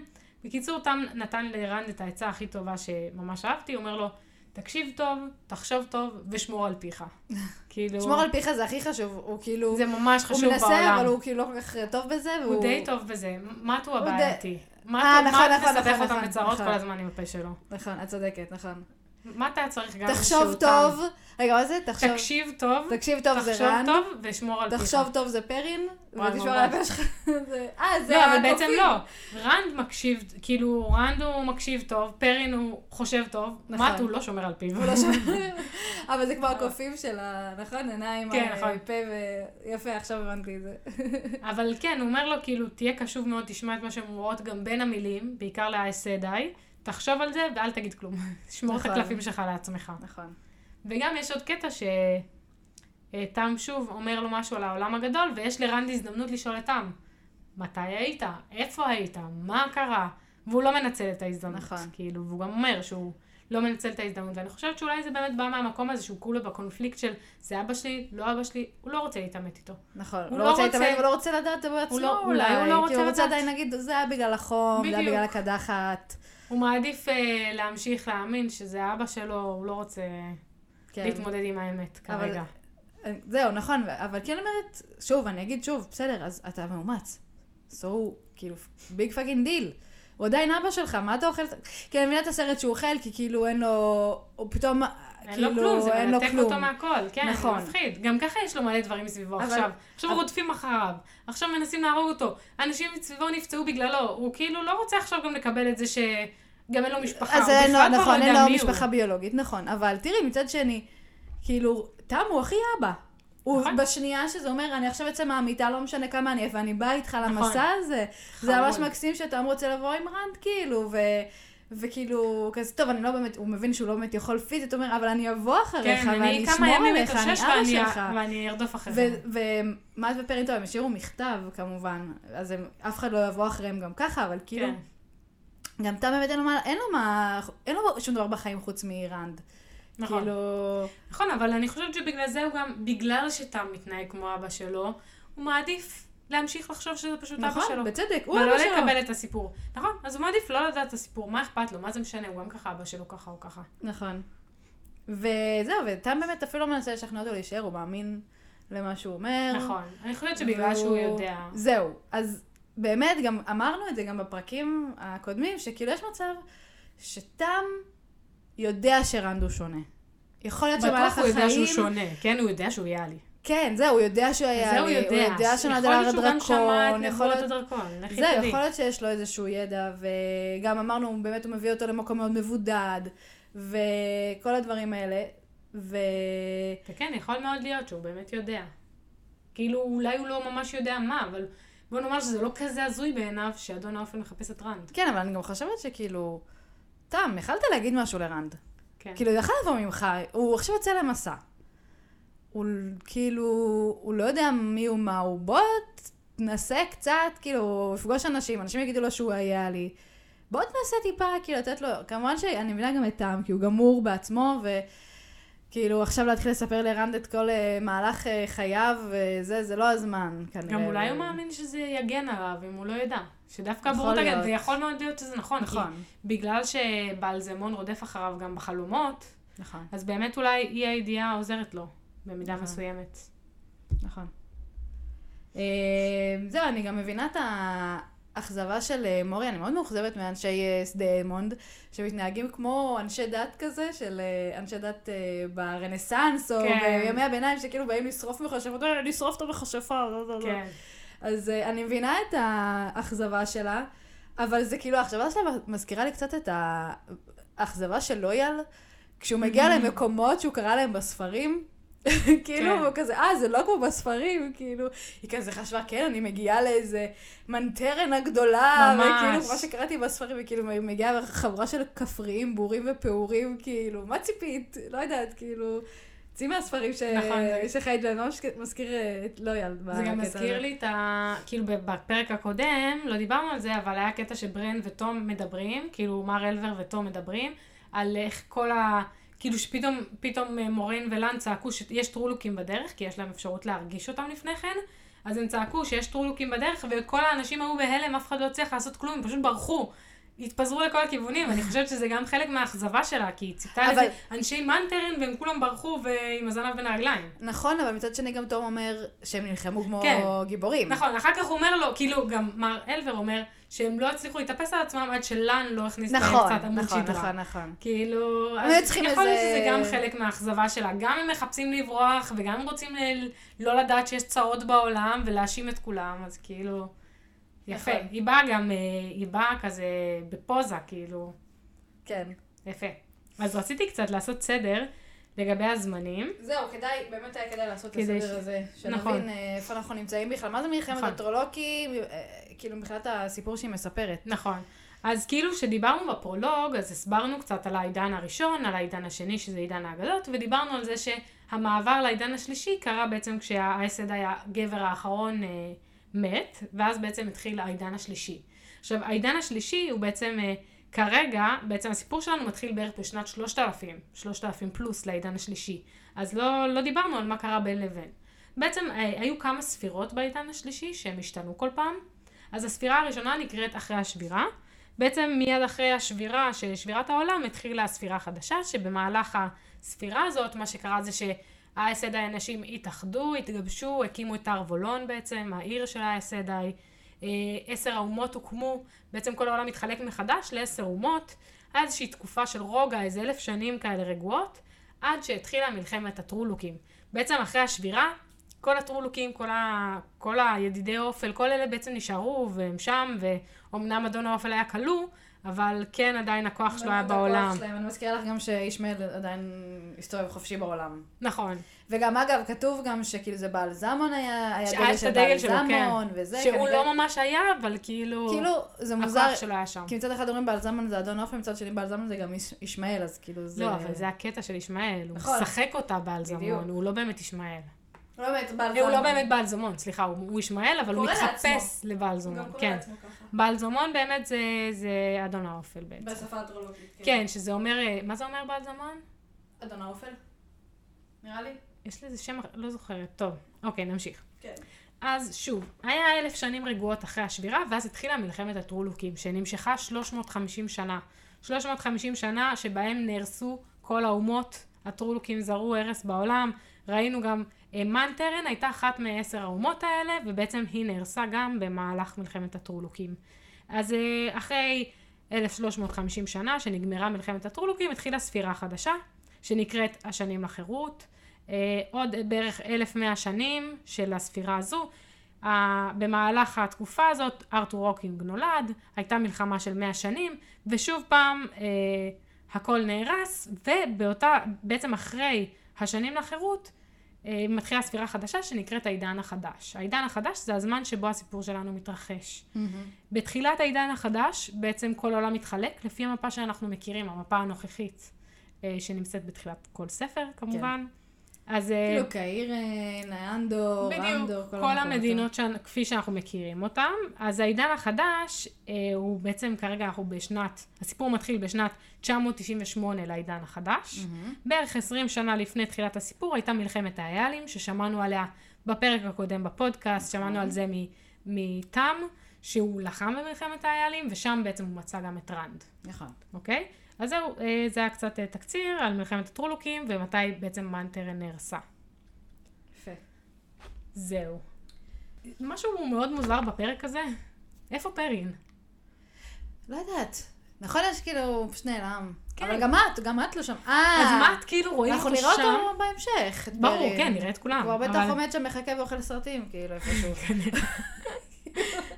בקיצור, תם נתן לרנד את העצה הכי טובה שממש אהבתי, הוא אומר לו, תקשיב טוב, תחשוב טוב ושמור על פיך. [LAUGHS] כאילו, שמור על פיך זה הכי חשוב, הוא כאילו... זה ממש הוא חשוב מנסה, בעולם. אבל הוא כאילו לא כל כך טוב בזה, והוא... הוא די טוב בזה. מה? אה, מה נכון, מה נכון, מסבך נכון, אותם נכון, בצרות נכון. כל הזמן עם הפה שלו? נכון, את צודקת, נכון. מה אתה צריך גם תחשוב טוב, רגע, מה זה? תחשוב... תקשיב טוב, תקשיב טוב זה תחשוב רן, טוב ושמור על פיך. תחשוב טוב זה פרין, ותשמור על. הפה שלך. [LAUGHS] אה, זה לא, אבל בעצם. לא. רנד מקשיב, כאילו, רנד הוא מקשיב טוב, פרין הוא חושב טוב, נכון. מאט הוא לא שומר על פיו. הוא לא שומע. [LAUGHS] אבל זה כמו הקופים של ה... נכון? עיניים, כן, אה, נכון. פה ו... יפה, עכשיו הבנתי את זה. [LAUGHS] אבל כן, הוא אומר לו, כאילו, תהיה קשוב מאוד, תשמע את מה שהן אומרות גם בין המילים, בעיקר לאסדי, תחשוב על זה ואל תגיד כלום. [LAUGHS] שמור את נכון. הקלפים שלך לעצמך. נכון. וגם יש עוד קטע שתם שוב אומר לו משהו על העולם הגדול, ויש לרנד הזדמנות לשאול את תם, מתי היית? איפה היית? מה קרה? והוא לא מנצל את ההזדמנות. נכון. כאילו, והוא גם אומר שהוא לא מנצל את ההזדמנות, ואני חושבת שאולי זה באמת בא מהמקום הזה שהוא כולו בקונפליקט של זה אבא שלי, לא אבא שלי, הוא לא רוצה להתעמת איתו. נכון, הוא לא לא רוצה להתעמת, הוא לא רוצה לדעת בעצמו הוא לא- אולי. אולי הוא לא רוצה כי הוא רוצה לדעת. עדיין להגיד, זה היה בגלל החום, זה היה. בגלל הקדחת. הוא מעדיף אה, להמשיך להאמין שזה אבא שלו, הוא לא רוצה כן. להתמודד עם האמת אבל- כרגע. זהו, נכון, אבל כן אומרת, שוב, אני אגיד שוב, בסדר, אז אתה מאומץ. So, כאילו, big fucking deal. הוא עדיין אבא שלך, מה אתה אוכל? כי אני מבינה את הסרט שהוא אוכל, כי כאילו אין לו, הוא פתאום, אין כאילו, לו כלום, זה אין מנתק. אותו מהכל, כן, נכון. זה מפחיד. גם ככה יש לו מלא דברים מסביבו אבל- עכשיו. עכשיו אבל- רודפים אחריו, עכשיו מנסים להרוג אותו. אנשים מסביבו נפצעו בגללו, הוא כאילו לא רוצה עכשיו גם לקבל את זה שגם אין לו משפחה, אז אין לו, כבר נכון, לא אין לו. משפחה ביולוגית, נכון. אבל תראי, מצד שני, כאילו, תם הוא הכי אבא. הוא נכון. בשנייה שזה אומר, אני עכשיו יוצא מהמיטה, לא משנה כמה אני, ואני באה איתך נכון. למסע הזה. זה ממש חמוד. מקסים שתם רוצה לבוא עם רנד, כאילו, ו... וכאילו, כזה, טוב, אני לא באמת, הוא מבין שהוא לא באמת יכול פיזית, הוא אומר, אבל אני אבוא אחריך, כן, ואני אשמור עליך, אני אבא שלך. ואני ארדוף אחריך. ומאז ופרינטו הם השאירו מכתב, כמובן, אז הם, אף אחד לא יבוא אחריהם גם ככה, אבל כאילו, כן, גם תם באמת אין לו מה, אין לו מה, אין לו שום דבר בחיים חוץ מרנד. נכון. כאילו... נכון, אבל אני חושבת שבגלל זה הוא גם, בגלל שתם מתנהג כמו אבא שלו, הוא מעדיף להמשיך לחשוב שזה פשוט אבא נכון, שלו. בצדק, הוא ולא אבא שלו. לקבל את הסיפור. נכון, אז הוא מעדיף לא לדעת את הסיפור, מה אכפת לו, מה זה משנה, הוא גם ככה אבא שלו ככה או ככה. נכון. וזהו, ותם באמת אפילו לא מנסה לשכנע אותו להישאר, הוא מאמין למה שהוא אומר. נכון, אני חושבת שבגלל שהוא והוא- יודע. זהו, אז באמת, גם אמרנו את זה גם בפרקים הקודמים, שכאילו יש מצב שתם יודע שרנד הוא שונה. יכול להיות בטוח שבמהלך הוא יודע שהוא החיים... שונה, כן, הוא יודע שהוא יאלי. כן, זהו, הוא יודע שהוא היה... זה הוא לי, יודע. הוא יודע שנולד יכול על להיות שהוא גם שמע הדרקון, את יכול נבואות. הדרקון, לכי זהו, תדעי. יכול להיות שיש לו איזשהו ידע, וגם אמרנו, באמת הוא מביא אותו למקום מאוד מבודד, וכל הדברים האלה, ו... וכן, יכול מאוד להיות שהוא באמת יודע. כאילו, אולי הוא לא ממש יודע מה, אבל בוא נאמר שזה לא כזה הזוי בעיניו שאדון האופן מחפש את רנד. כן, אבל אני גם חושבת שכאילו, תם, יכלת להגיד משהו לרנד. כן. כאילו, יכל לבוא ממך, הוא עכשיו יוצא למסע. הוא כאילו, הוא לא יודע מי הוא מה הוא, בוא תנסה קצת, כאילו, הוא יפגוש אנשים, אנשים יגידו לו שהוא היה לי. בוא תנסה טיפה, כאילו, לתת לו, כמובן שאני מבינה גם את טעם, כי הוא גמור בעצמו, וכאילו, עכשיו להתחיל לספר לרנד את כל אה, מהלך אה, חייו, וזה, זה לא הזמן, כנראה. גם אולי הוא מאמין שזה יגן עליו, אם הוא לא ידע. שדווקא יכול הבורות תגן, להיות. ויכול מאוד להיות שזה נכון. נכון, כי בגלל שבעלזמון רודף אחריו גם בחלומות, נכון, אז באמת אולי אי הידיעה עוזרת לו, במידה נכון. מסוימת. נכון. אה, זהו, אני גם מבינה את האכזבה של אה, מורי, אני מאוד מאוכזבת מאנשי אה, שדה מונד, שמתנהגים כמו אנשי דת כזה, של אנשי דת ברנסאנס, או כן. בימי הביניים, שכאילו באים לשרוף מכשפות, "אה, לשרוף את המכשפה, לא, לא, לא. כן. אז אה, אני מבינה את האכזבה שלה, אבל זה כאילו, האכזבה שלה מזכירה לי קצת את האכזבה של לויאל, כשהוא מגיע. למקומות שהוא קרא להם בספרים. [LAUGHS] כאילו, כן. הוא כזה, אה, זה לא כמו בספרים, כאילו, היא כזה חשבה, כן, אני מגיעה לאיזה מנטרנה גדולה, ממש. וכאילו, מה שקראתי בספרים, וכאילו, היא מגיעה לחבורה של כפריים, בורים ופעורים, כאילו, מה ציפית? לא יודעת, כאילו, צאי מהספרים ש... נכון, זה- שחיית בהם, ממש מזכיר אה, את לויאל. זה בקטע גם. מזכיר לי את ה... כאילו בפרק הקודם, לא דיברנו על זה, אבל היה קטע שברן ותום מדברים, כאילו מר אלבר ותום מדברים, על איך כל ה... כאילו שפתאום פתאום אה, מורן ולן צעקו שיש טרולוקים בדרך, כי יש להם אפשרות להרגיש אותם לפני כן, אז הם צעקו שיש טרולוקים בדרך, וכל האנשים היו בהלם, אף אחד לא הצליח לעשות כלום, הם פשוט ברחו. התפזרו לכל הכיוונים, אני חושבת שזה גם חלק מהאכזבה שלה, כי היא ציפתה אבל- לזה אנשי מנטרן והם כולם ברחו ועם הזנב בין הרגליים. נכון, אבל מצד שני גם תום אומר שהם נלחמו כמו כן. גיבורים. נכון, אחר כך הוא אומר לו, כאילו, גם מר אלבר אומר, שהם לא הצליחו להתאפס על עצמם עד שלן לא הכניס להם נכון, קצת עמוד נכון, שדרה. נכון, נכון. כאילו, הם אז יכול להיות איזה- שזה גם חלק מהאכזבה שלה. גם הם מחפשים לברוח, וגם הם רוצים ל- לא לדעת שיש צרות בעולם, ולהאשים את כולם, אז כאילו, יפה. נכון. היא באה גם, אה, היא באה כזה בפוזה, כאילו, כן. יפה. אז רציתי קצת לעשות סדר לגבי הזמנים. זהו, כדאי, באמת היה כדאי לעשות את כדי הסדר ש- הזה. נכון. שנבין אה, איפה אנחנו נמצאים בכלל. מה זה מלחמת נכון. הטרולוקי, אה, כאילו מבחינת הסיפור שהיא מספרת. נכון. אז כאילו כשדיברנו בפרולוג, אז הסברנו קצת על העידן הראשון, על העידן השני, שזה עידן האגדות, ודיברנו על זה שהמעבר לעידן השלישי קרה בעצם כשהאסד היה הגבר האחרון אה, מת, ואז בעצם התחיל העידן השלישי. עכשיו, העידן השלישי הוא בעצם, אה, כרגע, בעצם הסיפור שלנו מתחיל בערך בשנת 3000, 3000 פלוס לעידן השלישי. אז לא, לא דיברנו על מה קרה בין לבין. בעצם אה, היו כמה ספירות בעידן השלישי שהם השתנו כל פעם. אז הספירה הראשונה נקראת אחרי השבירה. בעצם מיד אחרי השבירה של שבירת העולם התחילה הספירה החדשה, שבמהלך הספירה הזאת מה שקרה זה שהאסד האנשים התאחדו, התגבשו, הקימו את הר וולון בעצם, העיר של האסד האי. אה, עשר האומות הוקמו, בעצם כל העולם התחלק מחדש לעשר אומות. היה איזושהי תקופה של רוגע, איזה אלף שנים כאלה רגועות, עד שהתחילה מלחמת הטרולוקים. בעצם אחרי השבירה, כל הטרולוקים, כל, ה... כל הידידי אופל, כל אלה בעצם נשארו והם שם, ואומנם אדון האופל היה כלוא, אבל כן עדיין הכוח שלו היה בעולם. שלהם. אני מזכירה לך גם שישמעאל עדיין הסתובב חופשי בעולם. נכון. וגם אגב, כתוב גם שכאילו זה בעל זמון היה, היה דגל את של בעל שלו, כן. זמון, וזה שהוא כנראה- לא ממש היה, אבל כאילו, כאילו, זה מוזר, הכוח שלו היה שם. כי מצד אחד אומרים בעל זמון זה אדון אופן, מצד שני בעל זמון זה גם יש- ישמעאל, אז כאילו זה... לא, אבל זה הקטע של ישמעאל, הוא נכון. משחק אותה בעל. זמון, הוא לא באמת ישמעאל. לא באמת בעל הוא לא. באמת בעל זמון, סליחה, הוא הוא ישמעאל, אבל הוא מתחפש. לבעל זמון, קורא כן. בעל זמון באמת זה, זה אדון האופל בעצם. בשפה הטרולוגית. כן, שזה אומר, אה, מה זה אומר בעל זמון? אדון האופל? נראה לי. יש לזה שם, לא זוכרת. טוב, אוקיי, נמשיך. כן. אז שוב, היה אלף שנים רגועות אחרי השבירה, ואז התחילה מלחמת הטרולוקים, שנמשכה 350 שנה. 350 שנה שבהם נהרסו כל האומות, הטרולוקים זרעו הרס בעולם. ראינו גם, מנטרן הייתה אחת מעשר האומות האלה, ובעצם היא נהרסה גם במהלך מלחמת הטרולוקים. אז אה, אחרי 1350 שנה, שנגמרה מלחמת הטרולוקים, התחילה ספירה חדשה, שנקראת השנים לחירות. אה, עוד בערך 1100 שנים של הספירה הזו. במהלך התקופה הזאת ארתור הוקווינג נולד, הייתה מלחמה של 100 שנים, ושוב פעם אה, הכל נהרס, ובאותה, בעצם אחרי השנים לחירות, אה, מתחילה ספירה חדשה שנקראת העידן החדש. העידן החדש זה הזמן שבו הסיפור שלנו מתרחש. בתחילת העידן החדש, בעצם כל העולם מתחלק לפי המפה שאנחנו מכירים, המפה הנוכחית, אה, שנמצאת בתחילת כל ספר כמובן. אז אה, כאילו קהיר, בדיוק, רמדור, כל, המקומות המדינות ש... כפי שאנחנו מכירים אותם. אז העידן החדש, אה, הוא בעצם כרגע אנחנו בשנת, הסיפור מתחיל בשנת 998 לעידן החדש. מהמם. בערך 20 שנה לפני תחילת הסיפור הייתה מלחמת האיילים, ששמענו עליה בפרק הקודם בפודקאסט, שמענו על זה מתם, שהוא לחם במלחמת האיילים, ושם בעצם הוא מצא גם את רנד, נכון. אוקיי? אז זהו, אה, זה היה קצת אה, תקציר על מלחמת הטרולוקים, ומתי בעצם מנטרן נהרסה. יפה. זהו. משהו מאוד מוזר בפרק הזה. איפה פרין? לא יודעת. נכון, יש כאילו, הוא פשוט נעלם. כן. אבל גם את, גם את לא שם. אה, אז מה את כאילו רואים אנחנו אותו נראה שם? אותו בהמשך. ברור. כן, נראה את כולם. הוא הרבה אבל- בטח עומד שם מחכה ואוכל סרטים, כאילו, איפשהו. [LAUGHS]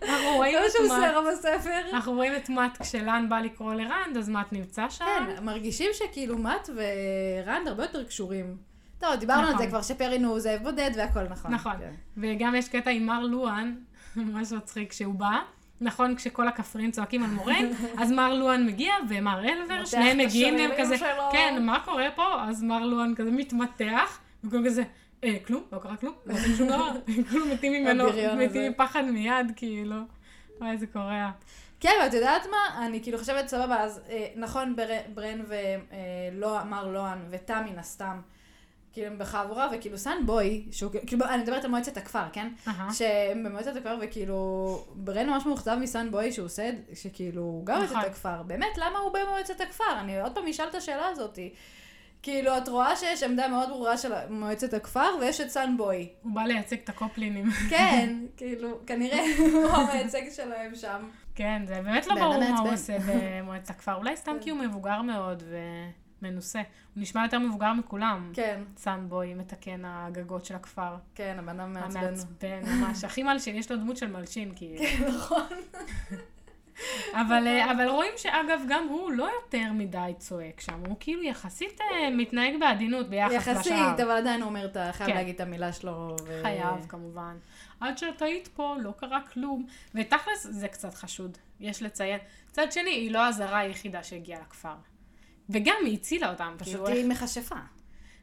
אנחנו רואים את שהוא מאט. עושה רוב הספר. אנחנו רואים את מאט כשלן בא לקרוא לרנד, אז מאט נמצא שם. כן, מרגישים שכאילו מאט ורנד הרבה יותר קשורים. טוב, דיברנו על נכון. זה כבר שפרין הוא זאב בודד והכל נכון. נכון. כן. וגם יש קטע עם מר לואן, [LAUGHS] ממש מצחיק כשהוא בא. נכון, כשכל הכפרים צועקים על מורן, [LAUGHS] אז מר לואן מגיע ומר אלבר, שניהם מגיעים והם כזה, שלו. כן, מה קורה פה? אז מר לואן כזה מתמתח, וכולם כזה, אה, כלום, לא קרה כלום, לא עושים שום דבר, [LAUGHS] כולם מתים ממנו. מתים מפחד מיד, כאילו. וואי, איזה קורע. כן, ואת יודעת מה? אני כאילו חושבת, סבבה, אז אה, נכון, בר, ברן ולא, מר לוהן ותם מן הסתם, כאילו הם בחבורה, וכאילו סן בוי, שהוא כאילו, אני מדברת על מועצת הכפר, כן? אהה. שהם במועצת הכפר, וכאילו, ברן ממש מאוכזב מסן בוי שהוא עושה, את- שכאילו, הוא גם מועצת נכון. הכפר. באמת, למה הוא במועצת הכפר? אני עוד פעם אשאל את השאלה הזאת. כאילו, את רואה שיש עמדה מאוד ברורה של מועצת הכפר, ויש את סן בוי. הוא בא לייצג את הקופלינים. כן, [LAUGHS] כאילו, כנראה הוא המייצג שלהם שם. כן, זה באמת לא ברור מה הוא. עושה במועצת הכפר. אולי סתם כי הוא מבוגר מאוד ומנוסה. הוא נשמע יותר מבוגר מכולם. כן, סאן בוי, מתקן הגגות של הכפר. כן, הבן אדם מעצבן. המעצבן, ממש. הכי מלשין, יש לו דמות של מלשין, כאילו. כן, נכון. [LAUGHS] אבל, אה, אבל רואים שאגב, גם הוא לא יותר מדי צועק שם, הוא כאילו יחסית אה, מתנהג בעדינות ביחס לשאר. יחסית, אבל עדיין הוא אומר, אתה חייב כן. להגיד את המילה שלו. ו- חייב, כמובן. עד שאת היית פה, לא קרה כלום. ותכלס, זה קצת חשוד, יש לציין. מצד שני, היא לא הזרה היחידה שהגיעה לכפר. וגם היא הצילה אותם. פשוט כאילו, היא איך- מכשפה.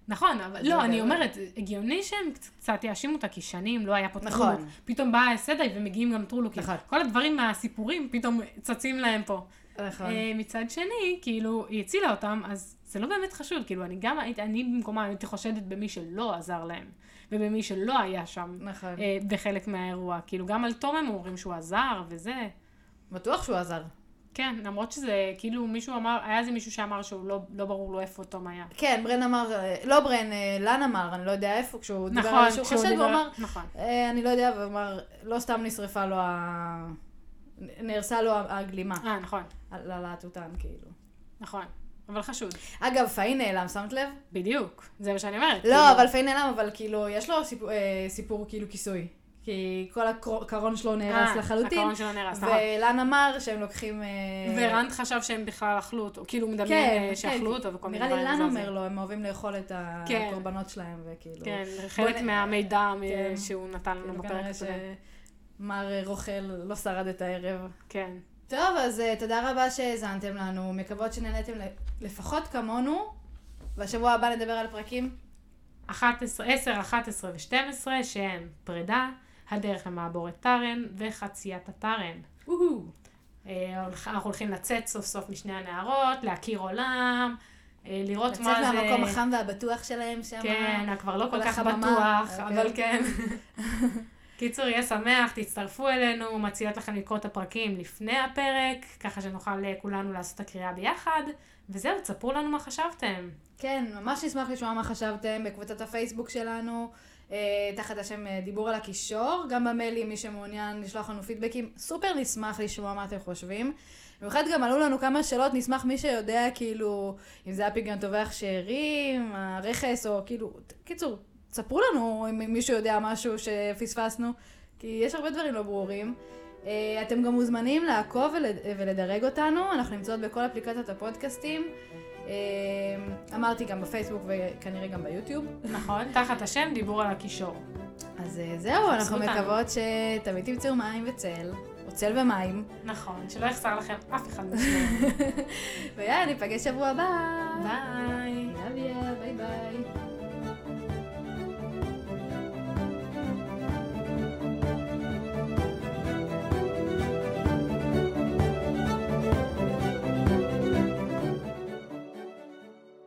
נכון, אבל לא, אני. אומרת, הגיוני שהם קצת יאשימו אותה, כי שנים לא היה פה נכון. טרולוק. פתאום באה סדאי ומגיעים גם טרולוקים. נכון. כל הדברים מהסיפורים פתאום צצים להם פה. נכון. אה, מצד שני, כאילו, היא הצילה אותם, אז זה לא באמת חשוד. כאילו, אני גם הייתי, אני במקומה הייתי חושדת במי שלא עזר להם, ובמי שלא היה שם. נכון. אה, בחלק מהאירוע. כאילו, גם על תום הם אומרים שהוא עזר וזה. בטוח שהוא עזר. כן, למרות שזה, כאילו, מישהו אמר, היה איזה מישהו שאמר שהוא לא, לא ברור לו איפה תום היה. כן, ברן אמר, לא ברן, אה, לן אמר, אני לא יודע איפה, כשהוא דיבר נכון, על שהוא חושד, הוא דיבר- אמר, נכון. "אה, אני לא יודע, והוא אמר, לא סתם נשרפה לו ה... נהרסה לו הגלימה אה, נכון, על על הטוטן, כאילו. נכון. אבל חשוד. אגב, פאי נעלם, שמת לב? בדיוק, זה מה שאני אומרת. לא, כאילו, אבל פיי נעלם, אבל כאילו, יש לו סיפור, אה, סיפור כאילו כיסוי. כי כל הקרון שלו נהרס אה, לחלוטין. הקרון שלו נהרס, נכון. ולן אמר שהם לוקחים... אה, ורנד חשב שהם בכלל אכלו אותו, כאילו הוא מדמיין כן, אה, כן, שאכלו אותו וכל מיני נראה לי דברים לן. אומר לו, הם אוהבים לאכול את כן. הקורבנות שלהם, וכאילו... כן, חלק בוא מהמידע כן. שהוא נתן לנו כאילו בפרק הקודם. שמר רוכל לא שרד את הערב. כן. טוב, אז תודה רבה שהאזנתם לנו, מקוות שנהניתם לפחות כמונו. בשבוע הבא נדבר על פרקים 11, 10, 11 ו-12 שהם פרידה, הדרך למעבורת טארן וחציית הטארן. אה, אנחנו הולכים לצאת סוף סוף משני הנערות, להכיר עולם, אה, לראות לצאת מה זה... מהמקום החם והבטוח שלהם שם. כן, כבר לא כל כך. בטוח, אוקיי. אבל כן. [LAUGHS] קיצור, יהיה שמח, תצטרפו אלינו, מציעות לכם לקרוא את הפרקים לפני הפרק, ככה שנוכל אה, כולנו לעשות את הקריאה ביחד. וזהו, תספרו לנו מה חשבתם. כן, ממש נשמח לשמוע מה חשבתם בקבוצת הפייסבוק שלנו, תחת השם אה, דיבור על הקישור, גם במיילים, מי שמעוניין לשלוח לנו פידבקים, סופר נשמח לשמוע מה אתם חושבים. במיוחד גם עלו לנו כמה שאלות, נשמח מי שיודע כאילו, אם זה הפיגן טובח שארים, הרכס, או כאילו, קיצור, ספרו לנו אם מישהו יודע משהו שפספסנו, כי יש הרבה דברים לא ברורים. אה, אתם גם מוזמנים לעקוב ולד- ולדרג אותנו, אנחנו נמצאות בכל אפליקציות הפודקאסטים. אה, אמרתי גם בפייסבוק וכנראה גם ביוטיוב. נכון? תחת השם דיבור על הקישור. אז אה, זהו, אנחנו. מקוות שתמיד תמצאו מים וצל, או צל ומים. נכון, שלא יחסר לכם אף אחד משניהם. [LAUGHS] ויאללה, ניפגש שבוע הבא. ביי. ביי ביי.